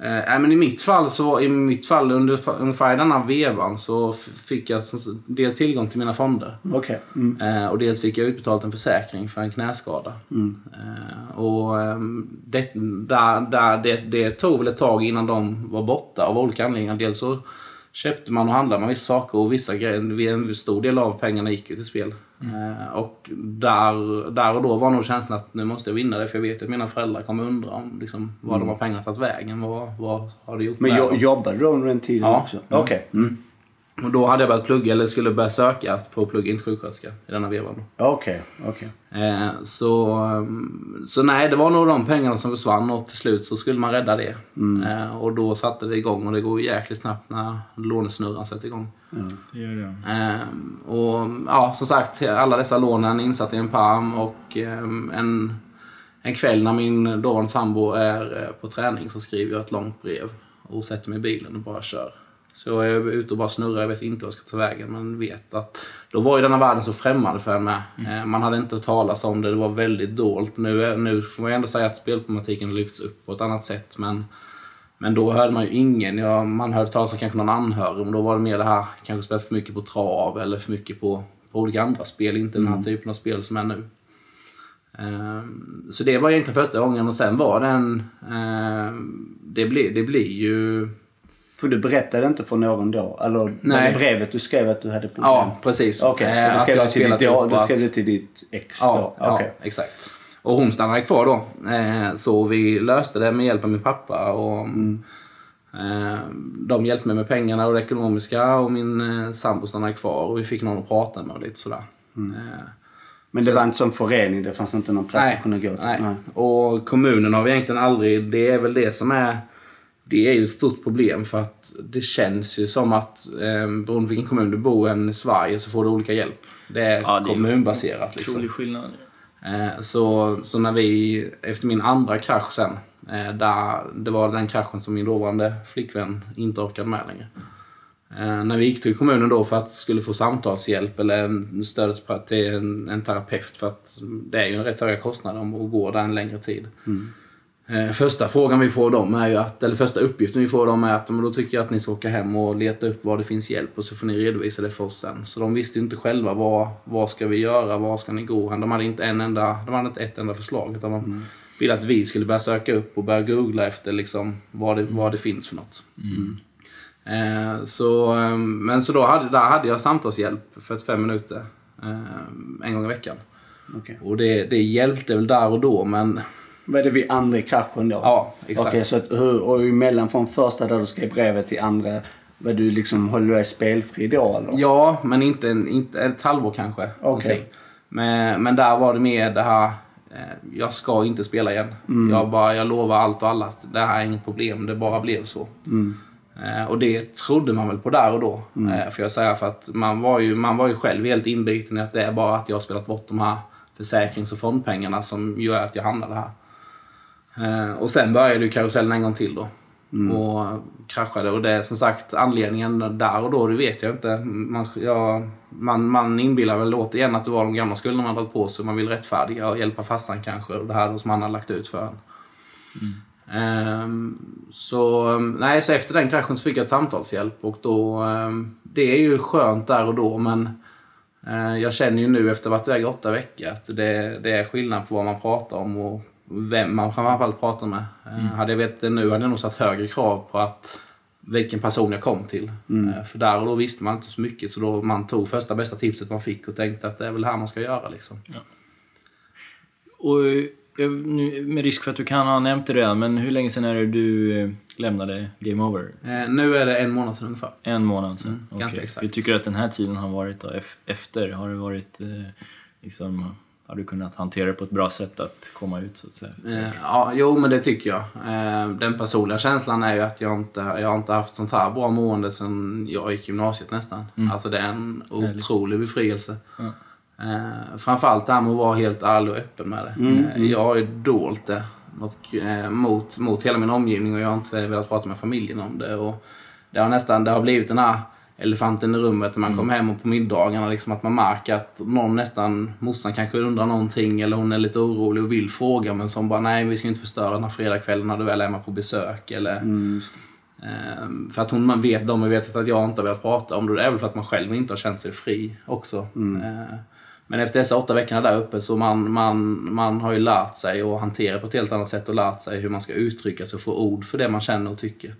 Eh, men i mitt fall, så, i mitt fall under ungefär i denna vevan så fick jag dels tillgång till mina fonder. Okej. Mm. Eh, och dels fick jag utbetalt en försäkring för en knäskada. Eh, och ehm, det, där, där, det, det tog väl ett tag innan de var borta av olika anledningar. Dels så köpte man och handlade man vissa saker och vissa grejer, en stor del av pengarna gick ju till spel. Eh, och där, där och då var nog känslan att nu måste jag vinna det för jag vet att mina föräldrar kommer undra om liksom, vad de har pengarna tagit vägen. Vad, vad har det gjort Men jo, jobbade du under den tiden Ja. också? Mm. Okej. Mm. Och då hade jag börjat plugga, eller skulle börja söka för att plugga in sjuksköterska i denna vevan. Okej, okej. Eh, så, mm, så nej, det var nog de pengarna som försvann och till slut så skulle man rädda det. Eh, och då satte det igång och det går jäkligt snabbt när lånesnurran sätter igång. Det gör det. Eh, och ja, som sagt, alla dessa lånen insatta i en pärm och eh, en, en kväll när min dåvarande sambo är eh, på träning så skriver jag ett långt brev och sätter mig i bilen och bara kör. Så jag är ute och bara snurrar, jag vet inte vad jag ska ta vägen men vet att då var ju denna världen så främmande för mig. Eh, Man hade inte talat om det, det var väldigt dolt. Nu, nu får man ju ändå säga att spelproblematiken lyfts upp på ett annat sätt men men då hörde man ju ingen. Ja, man hörde talas om kanske någon anhörig. Men då var det mer det här, kanske spelat för mycket på trav eller för mycket på, på olika andra spel. Inte den här typen av spel som är nu. Ehm, så det var egentligen första gången och sen var den... ehm, det, blir, det blir ju... För du berättade inte för någon då? Eller Nej. det brevet du skrev att du hade problem? Ja, precis. Okej, Eh, du skrev det till ditt, ja, du skrev det till ditt ex Ja, då? ja Okej. exakt. Och hon stannade kvar då. Eh, så vi löste det med hjälp av min pappa. Och, Mm. eh, de hjälpte mig med pengarna och det ekonomiska och min eh, sambo stannade kvar och vi fick någon att prata med och lite sådär. Mm. Eh, Men det var inte som förening? Det fanns inte någon plats nej, att kunna gå till? nej. Och kommunen har vi egentligen aldrig... Det är väl det som är... Det är ju ett stort problem för att det känns ju som att eh, beroende på vilken kommun du bor än i Sverige så får du olika hjälp. Det är Ja, det är kommunbaserat. Liksom. Skillnad. Eh, så, så när vi, efter min andra krasch sen, eh, där, det var den kraschen som min dåvarande flickvän inte orkade med längre. Eh, när vi gick till kommunen då för att skulle få samtalshjälp eller stöd till en, en terapeut för att det är ju en rätt höga kostnader om att gå där en längre tid. Mm. Första frågan vi får dem är ju att, eller första uppgiften vi får dem är att men då tycker jag att ni ska åka hem och leta upp var det finns hjälp och så får ni redovisa det för oss sen. Så de visste ju inte själva vad, vad ska vi göra, var ska ni gå? De hade inte en enda, de hade inte ett enda förslag utan de ville att vi skulle börja söka upp och börja googla efter liksom vad det, vad det finns för något. Eh, så, eh, men så då hade, där hade jag samtalshjälp för ett fem minuter eh, en gång i veckan. Okej. Och det, det hjälpte väl där och då men Var det vid andra kraschen då? ja, exakt. Okej, så att, hur, och emellan från första där du skrev brevet till andra, var du liksom, höll du dig spelfri då eller? Ja, men inte, en- inte ett halvår kanske. någonting. Men, men där var det mer det här, eh, jag ska inte spela igen. Jag, bara, jag lovar allt och alla att det här är inget problem, det bara blev så. Eh, och det trodde man väl på där och då. Eh, för jag säger för att man var, ju, man var ju själv helt inbiten i att det är bara att jag har spelat bort de här försäkrings och fondpengarna som gör att jag hamnade här. Eh, och sen började ju karusellen en gång till då. Och kraschade. Och det är som sagt anledningen där och då, det vet jag inte. Man, jag, man, man inbillar väl återigen att det var de gamla skulderna man dragit på sig. Man vill rättfärdiga och hjälpa farsan kanske. Och det här som han har lagt ut för en. Ehm, så, nej, så efter den kraschen så fick jag samtalshjälp och då, ehm, det är ju skönt där och då men eh, jag känner ju nu efter att ha varit iväg åtta veckor att det, det är skillnad på vad man pratar om och vem man framförallt pratar med. Eh, Hade jag vetat det nu hade jag nog satt högre krav på att vilken person jag kom till. Eh, För där och då visste man inte så mycket så då man tog första bästa tipset man fick och tänkte att det är väl det här man ska göra liksom. Och eh, nu, med risk för att du kan ha nämnt det redan, men hur länge sedan är det du lämnade Game Over? Eh, Nu är det en månad sedan ungefär. En månad sedan? Mm, ganska Okej. exakt. Du tycker att den här tiden har varit då, ef- efter? Har det varit eh, liksom, har du kunnat hantera det på ett bra sätt att komma ut så att säga? Eh, ja, jo men det tycker jag. Eh, den personliga känslan är ju att jag inte, jag har inte haft sånt här bra mående sedan jag gick gymnasiet nästan. Alltså det är en otrolig befrielse. Ja. Eh, framförallt det här med att vara helt ärlig och öppen med det. Eh, jag har ju dolt det mot, eh, mot, mot hela min omgivning och jag har inte velat prata med familjen om det. Och det har nästan det har blivit den här elefanten i rummet när man kommer hem och på middagarna liksom att man märker att någon nästan, morsan kanske undrar någonting eller hon är lite orolig och vill fråga men som bara nej vi ska inte förstöra den här fredagskvällen när du väl är hemma på besök eller Ehm, för att hon man vet, de har vetat att jag inte har velat prata om det. Det är väl för att man själv inte har känt sig fri också. Ehm, men efter dessa åtta veckorna där uppe så man, man, man har ju lärt sig att hantera på ett helt annat sätt och lärt sig hur man ska uttrycka sig och få ord för det man känner och tycker.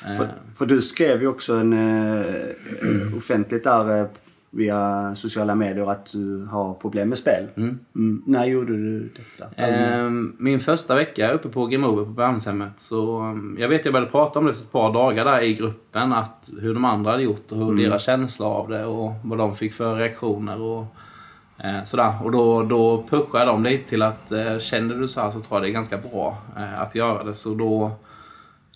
För, för du skrev ju också en, eh, offentligt där eh, via sociala medier att du har problem med spel. Mm. När gjorde du detta? Ehm, Min första vecka uppe på Game Over på behandlingshemmet så um, jag vet jag började prata om det för ett par dagar där i gruppen att hur de andra hade gjort och hur deras känsla av det och vad de fick för reaktioner och eh, sådär. Och då, då pushade dem lite till att eh, känner du så här så tror jag det är ganska bra eh, att göra det. Så då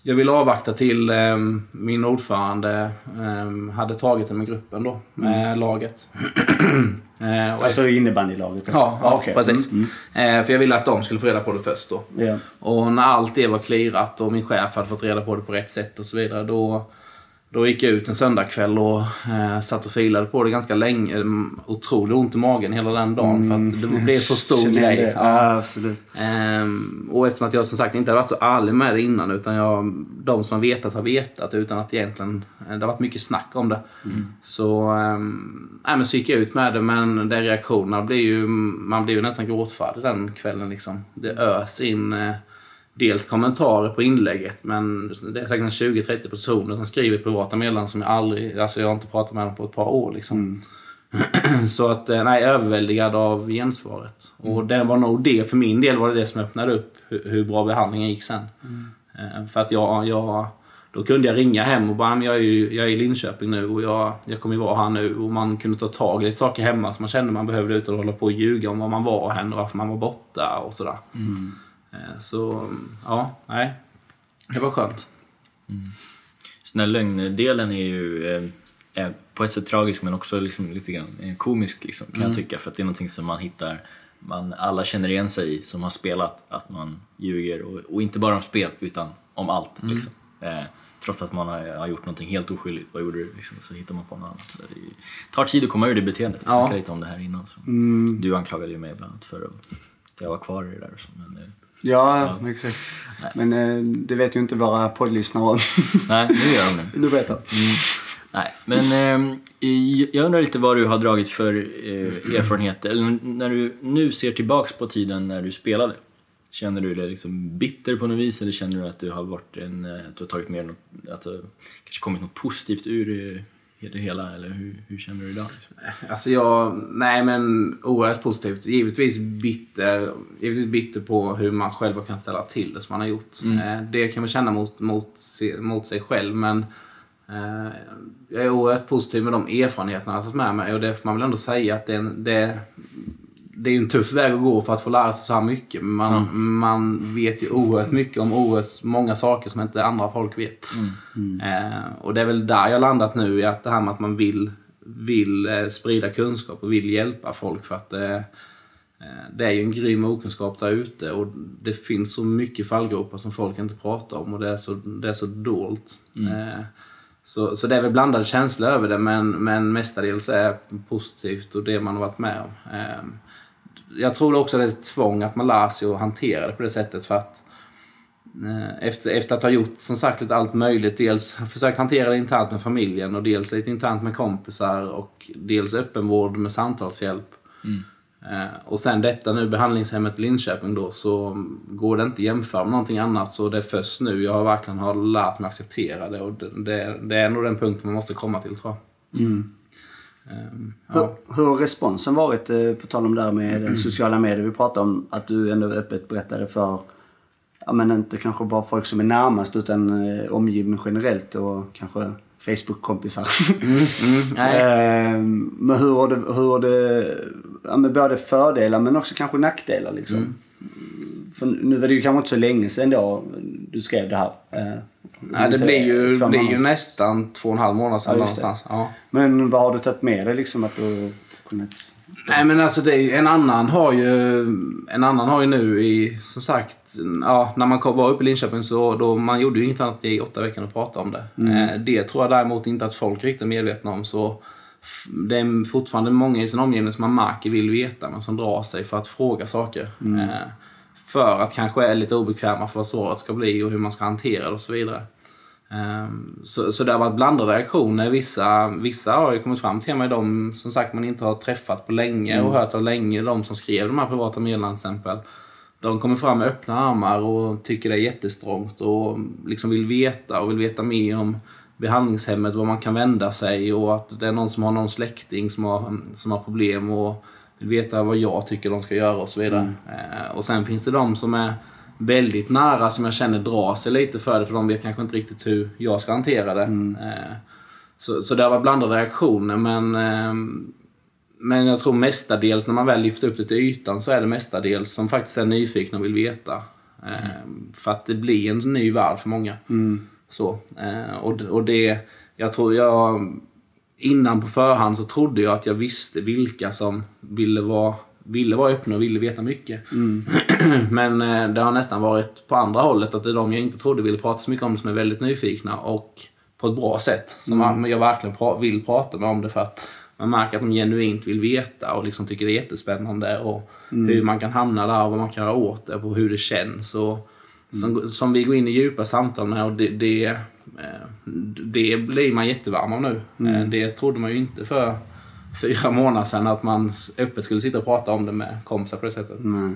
jag ville avvakta till eh, min ordförande eh, hade tagit det med gruppen då, med laget. eh, och Alltså innebandylaget? Ja, ja okej. precis. Mm, Eh, för jag ville att de skulle få reda på det först då. mm. Ja. Och när allt det var clearat och min chef hade fått reda på det på rätt sätt och så vidare, då, då gick jag ut en söndagkväll och eh, satt och filade på det ganska länge. Mm, Otroligt ont i magen hela den dagen för att det blev så stor grej. Ja. Absolut. Ehm, och eftersom att jag som sagt inte har varit så ärlig med det innan utan jag, de som har vetat har vetat utan att egentligen, det har varit mycket snack om det. Så, um, nej, men så gick jag ut med det men de reaktionerna blir ju, man blir ju nästan gråtfärdig den kvällen liksom. Det ös in eh, dels kommentarer på inlägget men det är säkert 20-30 personer som skriver privata meddelanden som jag aldrig, alltså jag har inte pratat med dem på ett par år liksom. Så att, eh, nej, överväldigad av gensvaret. Och det var nog det, för min del var det det som öppnade upp hur, hur bra behandlingen gick sen. Eh, För att jag, jag, då kunde jag ringa hem och bara, "Men jag är, ju, jag är i Linköping nu och jag, jag kommer ju vara här nu. Och man kunde ta tag i lite saker hemma som man kände man behövde utan att hålla på och ljuga om var man var hen och varför man var borta och sådär. Eh, Så, ja, nej. Det var skönt. Så den här lögndelen är ju eh, på ett sätt tragisk men också liksom lite grann eh, komisk liksom, kan jag tycka för att det är någonting som man hittar man alla känner igen sig i som har spelat att man ljuger och, och inte bara om spel utan om allt liksom. eh, trots att man har, har gjort någonting helt oskyldigt, vad gjorde du? Liksom, så hittar man på något annat. Så Det är tar tid att komma ur det beteendet. Vi Ja. snackade lite om det här innan. Så. Du anklagade ju mig bland annat för att jag var kvar i det där så, men eh, Ja, exakt. Men eh, det vet ju inte våra poddlyssnare om. nej, nu gör de det. du vet det. Nej, men eh, jag undrar lite vad du har dragit för eh, erfarenheter, eller när du nu ser tillbaks på tiden när du spelade. Känner du dig liksom bitter på något vis eller känner du att du har varit en, eh, att du har tagit med något, att det kanske kommit något positivt ur eh, det hela eller hur, hur känner du idag? Alltså jag, nej men oerhört positivt. Givetvis bitter, givetvis bitter på hur man själv kan ställa till det som man har gjort. Eh, Det kan man känna mot, mot, mot sig själv men eh, jag är oerhört positiv med de erfarenheterna jag har tagit med mig och det får man väl ändå säga att det, det, det är en tuff väg att gå för att få lära sig så här mycket. Men Man, man vet ju oerhört mycket om oerhört många saker som inte andra folk vet. Eh, och det är väl där jag landat nu i att det här med att man vill, vill eh, sprida kunskap och vill hjälpa folk för att eh, eh, det är ju en grym okunskap där ute och det finns så mycket fallgropar som folk inte pratar om och det är så, det är så dolt. Eh, så, så det är väl blandade känslor över det men, men mestadels är positivt och det man har varit med om. Jag tror också det är ett tvång att man lär sig att hantera det på det sättet för att eh, efter, efter att ha gjort som sagt lite allt möjligt, dels försökt hantera det internt med familjen och dels lite internt med kompisar och dels öppenvård med samtalshjälp. Eh, Och sen detta nu, behandlingshemmet i Linköping då, så går det inte att jämföra med någonting annat. Så det är först nu jag verkligen har lärt mig acceptera det och det, det, det är nog den punkten man måste komma till tror jag. Ehm, ja. Hur, hur har responsen varit, eh, på tal om det här med den sociala medier vi pratade om, att du ändå öppet berättade för, ja men inte kanske bara folk som är närmast utan eh, omgivning generellt och kanske Facebook-kompisar. Mm, nej. Eh, men hur har det, hur har det ja, både fördelar men också kanske nackdelar liksom? Mm. För nu var det ju kanske inte så länge sedan då du skrev det här. Eh, Nej, det blir ju, det blir ju nästan två och en halv månad sedan Ja, någonstans. Ja. Men vad har du tagit med dig liksom att du kunnat... Nej men alltså det, en annan har ju en annan har ju nu i, som sagt, ja, när man var uppe i Linköping så då, man gjorde ju inget annat i åtta veckor att prata om det. Eh, det tror jag däremot inte att folk är riktigt medvetna om så det är fortfarande många i sin omgivning som man märker vill veta men som drar sig för att fråga saker. Eh, för att kanske är lite obekväma för vad svaret ska bli och hur man ska hantera det och så vidare. Ehm, Så, så det har varit blandade reaktioner. Vissa, vissa har ju kommit fram till mig, de som sagt man inte har träffat på länge och hört av länge, de som skrev de här privata meddelandena till exempel. De kommer fram med öppna armar och tycker det är jättestrångt och liksom vill veta och vill veta mer om behandlingshemmet, var man kan vända sig och att det är någon som har någon släkting som har, som har problem och vill veta vad jag tycker de ska göra och så vidare. Eh, och sen finns det de som är väldigt nära som jag känner drar sig lite för det för de vet kanske inte riktigt hur jag ska hantera det. Eh, så, så det har varit blandade reaktioner men ehm, men jag tror mestadels när man väl lyfter upp det till ytan så är det mestadels som faktiskt är nyfikna och vill veta. Mm. För att det blir en ny värld för många. Mm. Så. Eh, och, och det, jag tror jag, innan på förhand så trodde jag att jag visste vilka som ville vara, ville vara öppna och ville veta mycket. Mm. Men eh, det har nästan varit på andra hållet, att det är de jag inte trodde ville prata så mycket om som är väldigt nyfikna och på ett bra sätt. Som mm. jag verkligen pra vill prata med om det för att man märker att de genuint vill veta och liksom tycker det är jättespännande. Och mm. hur man kan hamna där och vad man kan göra åt det och hur det känns. Och, som, mm. som vi går in i djupa samtal med och det, det, det blir man jättevarm av nu. Mm. Eh, det trodde man ju inte för fyra månader sedan att man öppet skulle sitta och prata om det med kompisar på det sättet. Nej.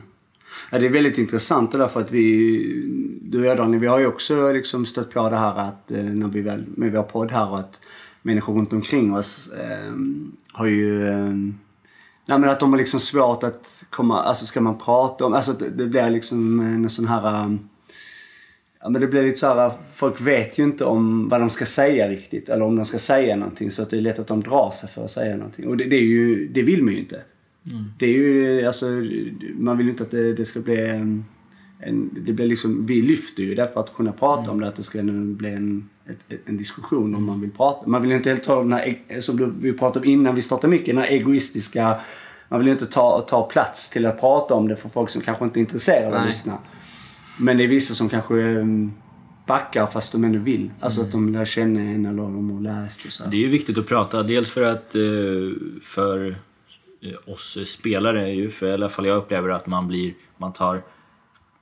Ja, det är väldigt intressant det där för att vi, du och jag Daniel, vi har ju också liksom stött på det här att eh, när vi väl, med vår podd här att människor runt omkring oss eh, har ju... Eh, nej men att de har liksom svårt att komma, alltså ska man prata om, alltså det, det blir liksom en sån här... Um, ja men det blir lite så här, folk vet ju inte om vad de ska säga riktigt. Eller om de ska säga någonting. Så att det är lätt att de drar sig för att säga någonting. Och det, det är ju, det vill man ju inte. Mm. Det är ju, alltså, man vill ju inte att det, det ska bli en, en, det blir liksom, vi lyfter ju det för att kunna prata mm. om det, att det ska bli en ett, en diskussion om man vill prata. Man vill inte helt ta den här, som vi pratade om innan vi startade mycket, den här egoistiska... Man vill inte ta, ta plats till att prata om det för folk som kanske inte är intresserade av att lyssna. Men det är vissa som kanske mm, backar fast de ändå vill. Alltså att de lär känna en eller de har läst och så. Det är ju viktigt att prata. Dels för att eh, för eh, oss spelare, ju, för i alla fall jag upplever att man blir, man tar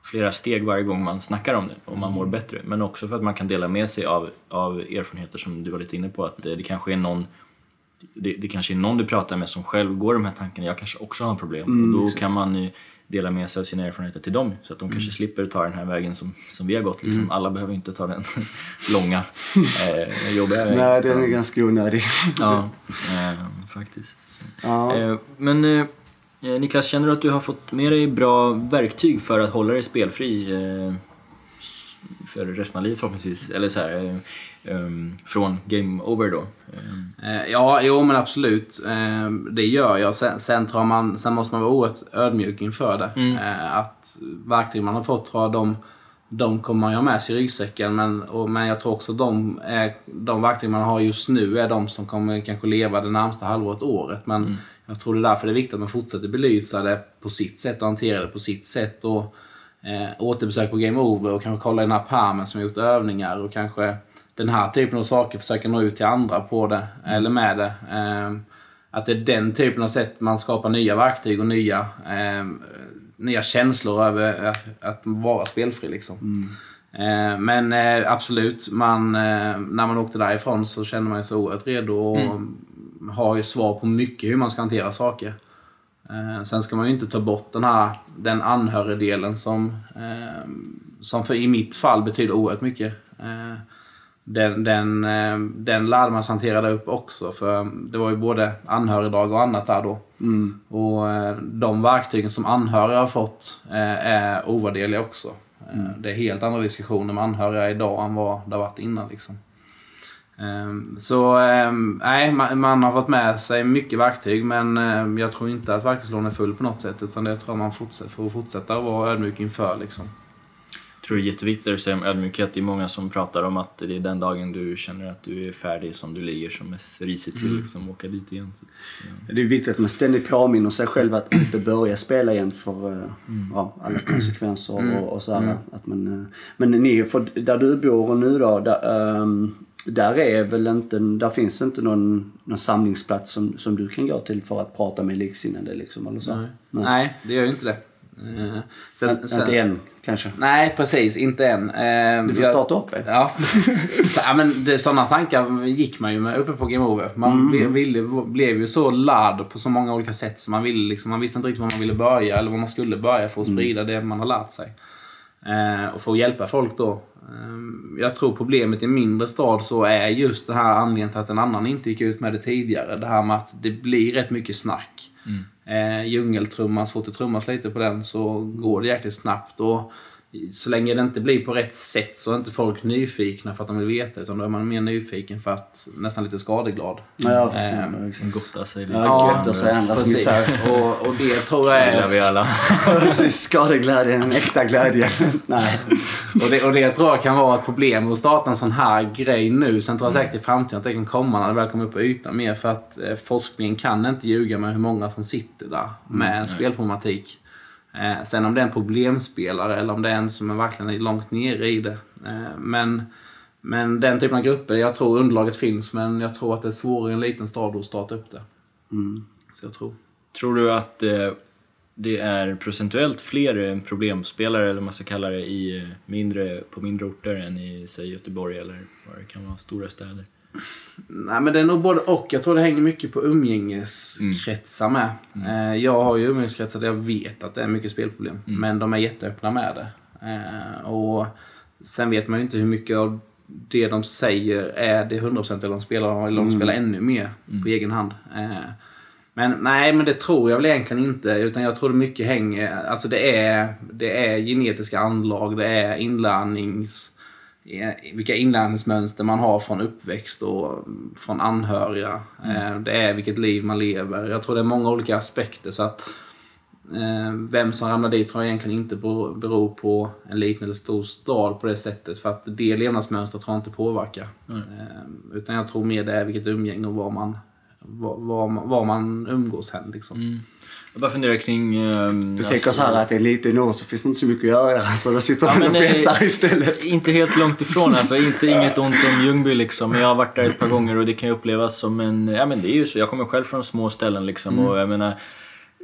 flera steg varje gång man snackar om det och man mår bättre. Men också för att man kan dela med sig av, av erfarenheter som du var lite inne på. Att det, det kanske är någon det, det, kanske är någon du pratar med som själv går de här tankarna. Jag kanske också har en problem. Mm, och då exakt. kan man dela med sig av sina erfarenheter till dem så att de mm. kanske slipper ta den här vägen som, som vi har gått. Liksom. Mm. Alla behöver inte ta den långa, eh, jobbiga vägen. Nej, den är ganska onödig. ja, eh, faktiskt. Ja. Eh, men eh, Eh, Niklas, känner du att du har fått med dig bra verktyg för att hålla dig spelfri eh, för resten av livet förhoppningsvis? Eller så här, eh, um, från game over då? Eh, ja, jo men absolut. Eh, det gör jag. Sen, sen, tror man, sen måste man vara oerhört ödmjuk inför det. Mm. Eh, att verktyg man har fått, de, de kommer man ju ha med sig i ryggsäcken. Men, och, men jag tror också att de, är, de verktyg man har just nu är de som kommer kanske leva det närmsta halvåret, året. Men mm jag tror det är därför det är viktigt att man fortsätter belysa det på sitt sätt och hantera det på sitt sätt. Och, eh, återbesök på Game Over och kanske kolla i den här pärmen som har gjort övningar och kanske den här typen av saker försöka nå ut till andra på det eller med det. Eh, att det är den typen av sätt man skapar nya verktyg och nya, eh, nya känslor över att, vara spelfri. Liksom. Mm. Eh, men eh, absolut, man, eh, när man åkte därifrån så kände man sig oerhört redo och mm har ju svar på mycket hur man ska hantera saker. Sen ska man ju inte ta bort den här den anhörigdelen som, som för, i mitt fall betyder oerhört mycket. Den, den, eh, den lärde man sig hantera där upp också. För det var ju både anhörigdag och annat där då. Mm. Och eh, de verktygen som anhöriga har fått eh, är ovärderliga också. Mm. Det är helt andra diskussioner med anhöriga idag än vad det har varit innan. Liksom. Ehm, så ehm, nej, man har fått med sig mycket verktyg men ehm, jag tror inte att verktygslådan är full på något sätt utan det tror jag man får fortsätta att vara ödmjuk inför. Liksom. Tror det är jätteviktigt att säga om ödmjukhet. Det är många som pratar om att det är den dagen du känner att du är färdig som du ligger som mest risigt till mm. liksom, åka dit igen. Så, ja. Det är viktigt att man ständigt påminner sig själv att inte börja spela igen för uh, mm. ja, alla konsekvenser mm. och, och så mm. att man, uh, Men ni, för där du bor nu då, där, um, där är väl inte, där finns inte någon, någon samlingsplats som, som du kan gå till för att prata med liksinnade liksom, eller så? Nej, Nej. Nej det gör ju inte det. Uh, sen, sen, inte än kanske? Nej, precis. Inte än. Uh, du får starta upp det. Ja. ja men det, sådana tankar gick man ju med uppe på Game Over. Man mm. ville, blev ju så ladd på så många olika sätt så man, ville, liksom, man visste inte riktigt var man ville börja eller var man skulle börja för att mm. sprida mm. det man har lärt sig. Uh, och för att hjälpa folk då Ehm, Jag tror problemet i mindre stad så är just det här anledningen till att en annan inte gick ut med det tidigare. Det här med att det blir rätt mycket snack. Mm. Eh, Djungeltrumman, så fort det trummas lite på den så går det jäkligt snabbt. Och så länge det inte blir på rätt sätt så är inte folk nyfikna för att de vill veta utan då är man mer nyfiken för att nästan lite skadeglad. Ja, jag förstår. Liksom. Gotta sig lite. Ja, att se andras misär. Och, och det tror jag gör vi är... alla. Precis, skadeglädjen, en äkta glädje. Nej. Och det, och det tror jag kan vara ett problem att starta en sån här grej nu. Sen tror jag säkert i framtiden att det kan komma när det väl kommer upp på ytan mer. För att eh, forskningen kan inte ljuga med hur många som sitter där med en spelproblematik. Eh, sen om det är en problemspelare eller om det är en som är verkligen långt nere i det. Eh, men, men den typen av grupper, jag tror underlaget finns men jag tror att det är svårare i en liten stad att starta upp det. Så jag tror. Tror du att eh, det är procentuellt fler problemspelare, eller vad man ska kalla det, i eh, mindre, på mindre orter än i säg Göteborg eller vad det kan vara, stora städer? Nej men det är nog både och. Jag tror det hänger mycket på umgängeskretsar med. Eh, Jag har ju umgängeskretsar där jag vet att det är mycket spelproblem. Men de är jätteöppna med det. Eh, Och sen vet man ju inte hur mycket av det de säger är det 100% eller de spelar, eller de spelar ännu mer på egen hand. Eh, Men nej, men det tror jag väl egentligen inte. Utan jag tror det mycket hänger... Alltså det är, det är genetiska anlag, det är inlärnings vilka inlärningsmönster man har från uppväxt och från anhöriga. Eh, Det är vilket liv man lever. Jag tror det är många olika aspekter. så att eh, Vem som ramlar dit tror jag egentligen inte beror på en liten eller stor stad på det sättet. För att det levnadsmönstret tror jag inte påverkar. Eh, Utan jag tror mer det är vilket umgänge och var man, var, var, man- var man umgås hen. Liksom. Jag bara funderar kring... ehm, Du tänker så här att det är lite norr så finns det inte så mycket att göra. Så då sitter man Ja, och eh, petar istället. Inte helt långt ifrån alltså. Inte inget ont om Ljungby liksom. Men jag har varit där ett par gånger och det kan ju upplevas som en... Ja men det är ju så. Jag kommer själv från små ställen liksom och jag menar...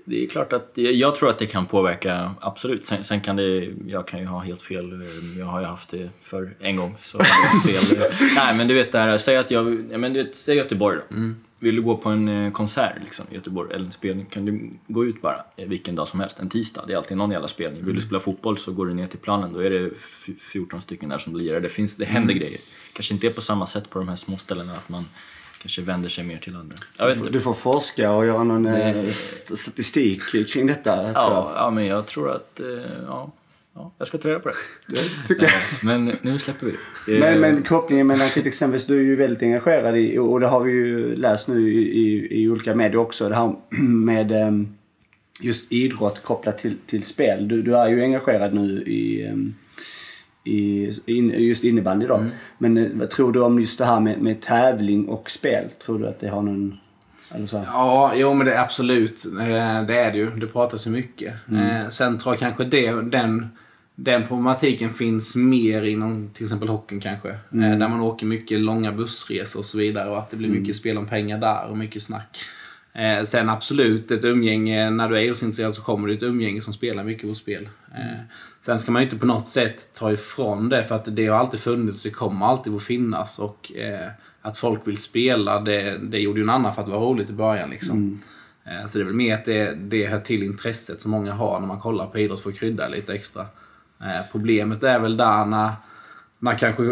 Det är klart att jag tror att det kan påverka, absolut. Sen, sen kan det, jag kan ju ha helt fel. Jag har ju haft det för en gång. Så fel. Nej men du vet det här, säg att jag, ja, men du vet, säg Göteborg då. Vill du gå på en eh, konsert liksom, i Göteborg eller en spelning kan du gå ut bara eh, vilken dag som helst, en tisdag. Det är alltid någon jävla spelning. Vill du spela fotboll så går du ner till planen, då är det f- 14 stycken där som lirar. Det, finns, det händer grejer. Kanske inte är på samma sätt på de här små ställena att man kanske vänder sig mer till andra. Du får, du får forska och göra någon eh, st- statistik kring detta. Ja, ja, men jag tror att, ja, ja, jag ska ta reda på det. Det tycker jag. Men nu släpper vi det. Men, men kopplingen mellan till exempel, du är ju väldigt engagerad i, och det har vi ju läst nu i, i, i olika medier också, det här med em, just idrott kopplat till, till spel. Du, du är ju engagerad nu i, em, i in, just innebandy då. Men eh, vad tror du om just det här med, med tävling och spel? Tror du att det har någon... Eller så? Ja, jo men det är absolut. Eh, Det är det ju. Det pratas ju mycket. Eh, Sen tror jag kanske det, den, den problematiken finns mer inom till exempel hockeyn kanske. Eh, Där man åker mycket långa bussresor och så vidare och att det blir mycket spel om pengar där och mycket snack. Eh, sen absolut, ett umgänge, när du är idrottsintresserad så kommer det ett umgänge som spelar mycket på spel. Eh, sen ska man ju inte på något sätt ta ifrån det för att det har alltid funnits, det kommer alltid att finnas och eh, att folk vill spela, det, det gjorde ju en annan för att det var roligt i början liksom. Eh, så det är väl mer att det, det hör till intresset som många har när man kollar på idrott för att krydda lite extra. Eh, problemet är väl där när man kanske,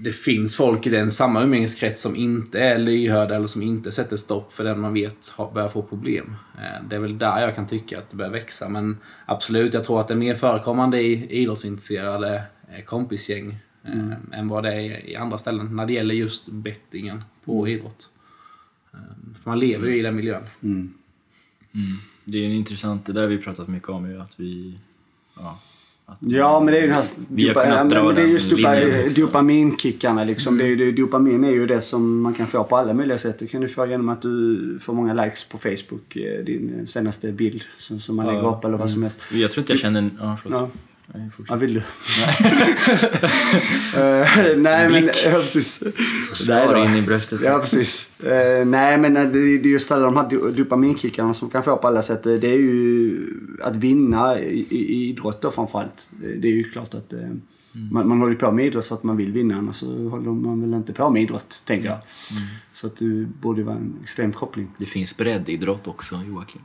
det finns folk i den samma umgängeskrets som inte är lyhörda eller som inte sätter stopp för den man vet har, börjar få problem. Eh, Det är väl där jag kan tycka att det börjar växa. Men absolut, jag tror att det är mer förekommande i idrottsintresserade eh, kompisgäng eh, än vad det är i andra ställen när det gäller just bettingen på idrott. Eh, För man lever ju i den miljön. Det är en intressant, det där vi pratat mycket om ju att vi, ja, att Ja, men det är ju den här har dopa, ja, men det är just dopa, dopaminkickarna liksom. Det är, dopamin är ju det som man kan få på alla möjliga sätt. Det kan du få genom att du får många likes på Facebook. eh, Din senaste bild som, som man lägger upp eller vad som helst. Jag tror inte jag känner, ja förlåt. Ja. Nej. Ja, vill du? Eh, nej, men... Ja, precis. Nej då. in i bröstet. Ja, precis. Eh, nej, men det, det är just alla de här do- dopaminkickarna som kan få på alla sätt. Det är ju att vinna i, i idrott då framförallt. Det är ju klart att eh, man, man håller på med idrott för att man vill vinna. Annars så håller man väl inte på med idrott, tänker jag. Så att det borde vara en extrem koppling. Det finns breddidrott också Joakim.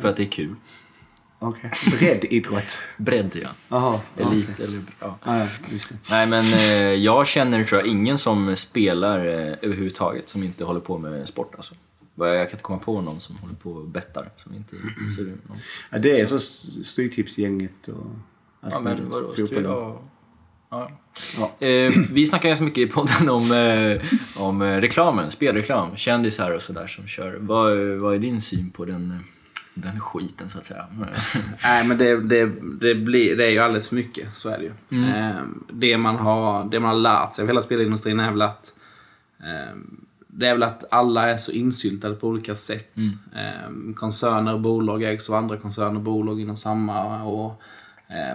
För att det är kul. Okej. Breddidrott. Bredd, ja. Jaha. ja, Elit, okej. eller... Ja. Ja, just det. Nej, men eh, jag känner tror jag ingen som spelar eh, överhuvudtaget som inte håller på med sport. Alltså. Jag kan inte komma på någon som håller på och bettar. Som inte ser någon. Ja, det är så Stryktipsgänget och allt Ja, men vadå? Fotboll. Ja. Eh, vi snackar ganska mycket i podden om, eh, om eh, reklamen, spelreklam, kändisar och sådär som kör. Vad, vad är din syn på den, eh, den skiten så att säga? Nej, men det, det, det, blir, det är ju alldeles för mycket. Så är det ju. Mm. Ehm, det, man har, det man har lärt sig av hela spelindustrin är väl att ehm, det är väl att alla är så insyltade på olika sätt. Ehm, koncerner och bolag ägs av andra koncerner och bolag inom samma. Och,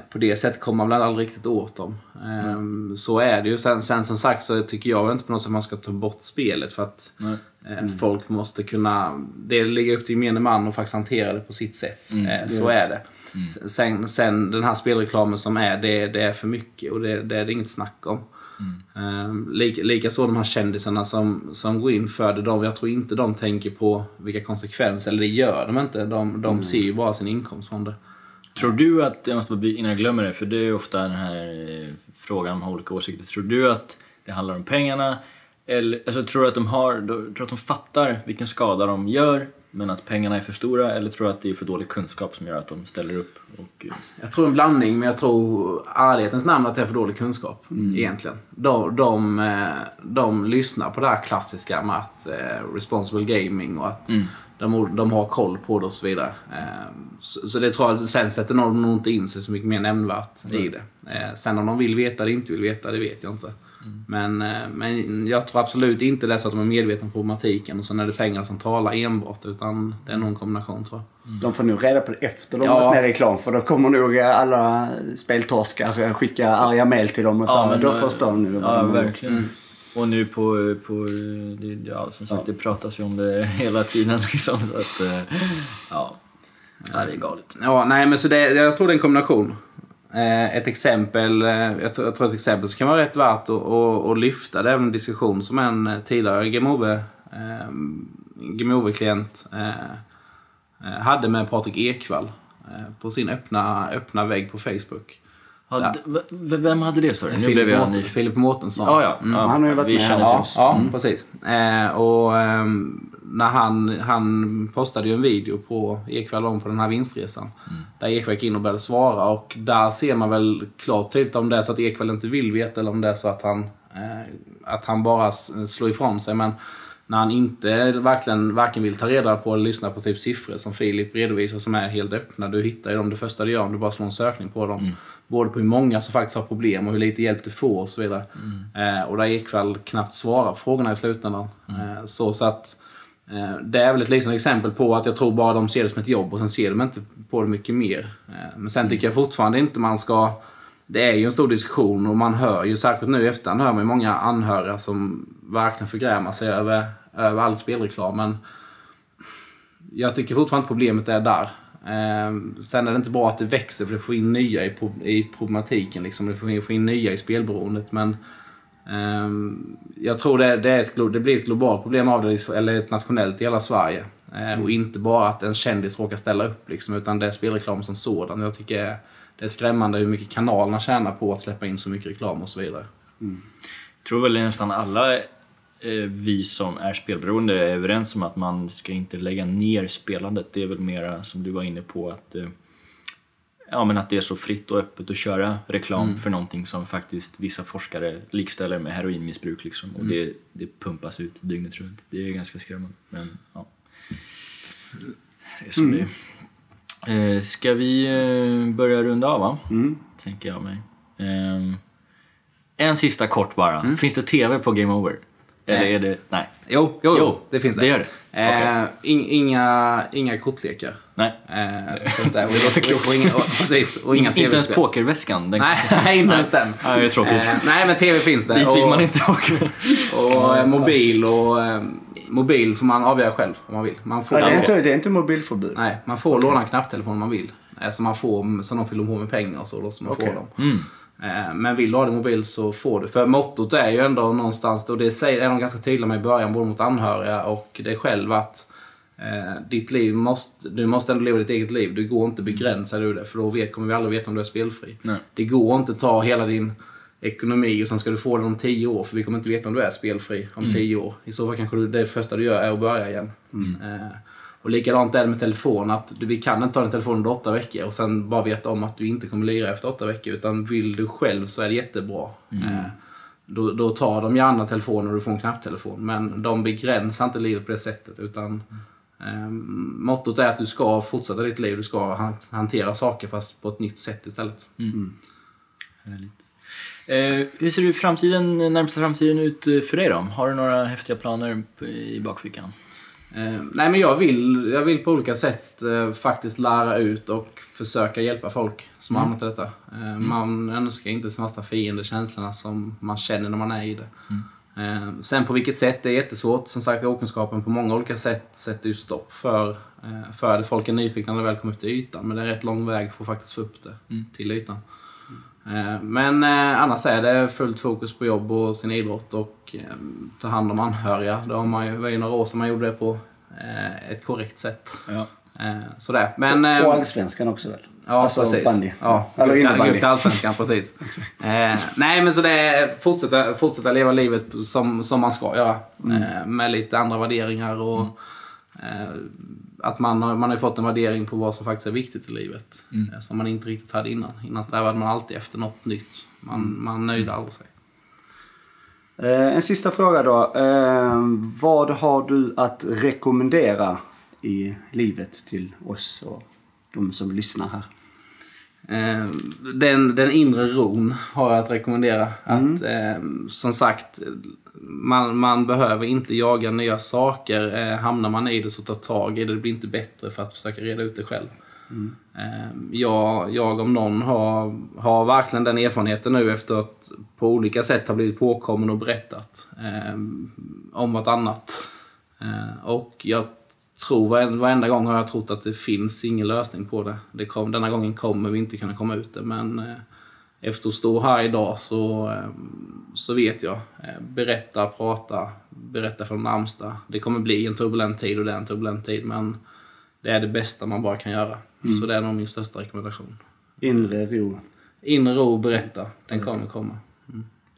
på det sättet kommer man väl aldrig riktigt åt dem. Ehm, Så är det ju. Sen, sen som sagt så tycker jag inte på något sätt man ska ta bort spelet. För att. Eh, Folk måste kunna... Det ligger upp till gemene man att faktiskt hantera det på sitt sätt. Eh, så är det. Sen, sen den här spelreklamen som är, det, det är för mycket och det, det är det inget snack om. Mm. Lika, Likaså de här kändisarna som, som går in för det. De, jag tror inte de tänker på vilka konsekvenser, eller det gör de inte. De, de ser ju bara sin inkomst från det. Tror du att, jag måste bara bli- innan jag glömmer det, för det är ofta den här eh, frågan om olika åsikter. Tror du att det handlar om pengarna? Eller, alltså, tror du att de har, tror att de fattar vilken skada de gör, men att pengarna är för stora? Eller tror du att det är för dålig kunskap som gör att de ställer upp? Och, eh, Jag tror en blandning, men jag tror ärlighetens namn att det är för dålig kunskap. Egentligen. De, de, eh, de lyssnar på det här klassiska med att eh, responsible gaming och att de, de har koll på det och så vidare. Eh, så, så det tror jag, sen sätter de nog inte in sig så mycket mer nämnvärt i det. Eh, sen om de vill veta eller inte vill veta, det vet jag inte. Men, eh, men jag tror absolut inte det är så att de är medvetna om problematiken och sen är det pengar som talar enbart. Utan det är nog en kombination tror jag. De får nog reda på det efter de Ja. varit med i reklam. För då kommer nog alla speltorskar skicka arga mail till dem och säga Ja, men då förstår de nu. vad ja, de har gjort." verkligen. Och nu på, på det, ja, som sagt, det pratas ju om det hela tiden liksom. Så att, eh, ja. ja, det är galet. Ja, nej men så det, jag tror det är en kombination. Eh, ett exempel, eh, jag, tror, jag tror ett exempel som kan vara rätt värt att, att, att lyfta. Det är en diskussion som en tidigare eh, eh, eh, hade med Patrik Ekwall eh, på sin öppna, öppna vägg på Facebook. Hade, Vem hade det sa du? Nu blev jag. Filip Mårtensson. Ja, ja. ja. Han har ju varit vi med känner här. till Ja, oss. ja precis. Eh, och ehm, när han, han postade ju en video på Ekwall om på den här vinstresan. Där Ekwall gick in och började svara och där ser man väl klart tydligt om det är så att Ekwall inte vill veta eller om det är så att han, eh, att han bara slår ifrån sig. Men när han inte verkligen varken vill ta reda på eller lyssna på typ siffror som Filip redovisar som är helt öppna. Du hittar ju dem det första du gör om du bara slår en sökning på dem. Både på hur många som faktiskt har problem och hur lite hjälp du får och så vidare. Eh, och där Ekwall knappt svarar på frågorna i slutändan. Eh, så, så att eh, det är väl ett lysande exempel på att jag tror bara de ser det som ett jobb och sen ser de inte på det mycket mer. Eh, men sen tycker jag fortfarande inte man ska det är ju en stor diskussion och man hör ju, särskilt nu i efterhand, hör man ju många anhöriga som verkligen förgrämar sig över, över all spelreklam. Men jag tycker fortfarande problemet är där. Eh, sen är det inte bra att det växer för det får in nya i, i problematiken. Liksom. Det får in, får in nya i spelberoendet. Men ehm, jag tror det, det, ett, det blir ett globalt problem av det, eller ett nationellt i hela Sverige. Eh, Och inte bara att en kändis råkar ställa upp, liksom, utan det är spelreklam som sådan. Jag tycker det är skrämmande hur mycket kanalerna tjänar på att släppa in så mycket reklam och så vidare. Jag tror väl nästan alla eh, vi som är spelberoende är överens om att man ska inte lägga ner spelandet. Det är väl mera som du var inne på att eh, Ja men att det är så fritt och öppet att köra reklam för någonting som faktiskt vissa forskare likställer med heroinmissbruk liksom. Och det, det pumpas ut dygnet runt. Det är ganska skrämmande. Men ja. Det är som det är. Eh, ska vi eh, börja runda av va? Tänker jag mig. Ehm, en sista kort bara. Finns det TV på Game Over? Eller Nej. är det... Nej. Jo, jo, Jo, det finns det. det gör det. Eh, in, inga, inga kortlekar. Nej. Eh, sånt där. och, och, inga, och, precis, och inga inte ens pokerväskan. Den Nej, nej, inte ens den. Nej, det är tråkigt. Eh, nej, men tv finns det. Dit vill man inte åka. och eh, mobil och... Eh, mobil får man avgöra själv om man vill. Man får, Ja, det, är inte, det är inte mobilförbud. nej, man får låna en knapptelefon om man vill. Eh, Så man får, så de fyller på med pengar och så. Då, så man Okej. får dem. Mm. Eh, Men vill du ha din mobil så får du. För mottot är ju ändå någonstans, och det säger- är de ganska tydliga med i början, både mot anhöriga och dig själv, att Eh, ditt liv måste, du måste ändå leva ditt eget liv. Du går inte begränsa dig det för då vet, kommer vi aldrig veta om du är spelfri. Nej. Det går inte att ta hela din ekonomi och sen ska du få den om tio år för vi kommer inte veta om du är spelfri om tio år. I så fall kanske du, det första du gör är att börja igen. Eh, och likadant är det med telefon. Att du, vi kan inte ta din telefon under åtta veckor och sen bara veta om att du inte kommer lira efter åtta veckor. Utan vill du själv så är det jättebra. Eh, då, då tar de gärna telefonen och du får en knapptelefon. Men de begränsar inte livet på det sättet. Utan eh, mottot är att du ska fortsätta ditt liv. Du ska han- hantera saker fast på ett nytt sätt istället. Härligt. Eh, hur ser du framtiden, närmsta framtiden ut för dig då? Har du några häftiga planer i bakfickan? Eh, nej men jag vill, jag vill på olika sätt eh, faktiskt lära ut och försöka hjälpa folk som har hamnat i detta. Eh, Man önskar inte sin värsta fiende känslorna som man känner när man är i det. Eh, sen på vilket sätt, det är jättesvårt. Som sagt, okunskapen på många olika sätt sätter ju stopp för, eh, för det. Folk är nyfikna när det väl kommer upp till ytan. Men det är rätt lång väg för att faktiskt få upp det till ytan. Eh, Men eh, annars är det fullt fokus på jobb och sin idrott och eh, ta hand om anhöriga. Det har man ju, var ju några år sedan man gjorde det på ett korrekt sätt. Ja. Sådär. Men, Och allsvenskan också väl? Ja, Alltså precis. bandy. Ja, Eller innebandy. gå till Allsvenskan, precis. eh, nej, men så det är fortsätta, fortsätta leva livet som, som man ska göra. Eh, med lite andra värderingar och eh, att man har, man har fått en värdering på vad som faktiskt är viktigt i livet. Eh, som man inte riktigt hade innan. Innan strävade man alltid efter något nytt. Man, man nöjde aldrig sig. Eh, en sista fråga då. Eh, vad har du att rekommendera i livet till oss och de som lyssnar här? Eh, den, den inre ron har jag att rekommendera. Att, eh, som sagt, man, man behöver inte jaga nya saker. Eh, hamnar man i det så ta tag i det. Det blir inte bättre för att försöka reda ut det själv. Eh, jag, jag om någon har, har verkligen den erfarenheten nu efter att på olika sätt ha blivit påkommen och berättat eh, om vartannat. Eh, och jag tror varenda, varenda gång har jag trott att det finns ingen lösning på det. det kom, denna gången kommer vi inte kunna komma ut det men eh, efter att stå här idag så, eh, så vet jag. Eh, berätta, prata, berätta för de närmsta. Det kommer bli en turbulent tid och det är en turbulent tid men det är det bästa man bara kan göra. Så det är nog min största rekommendation. Inre ro. Inre ro och berätta. Den kommer komma.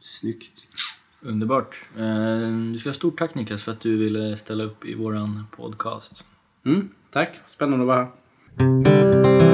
Snyggt. Underbart. Eh, du ska ha stort tack Niklas för att du ville ställa upp i våran podcast. Mm, tack, spännande att vara här.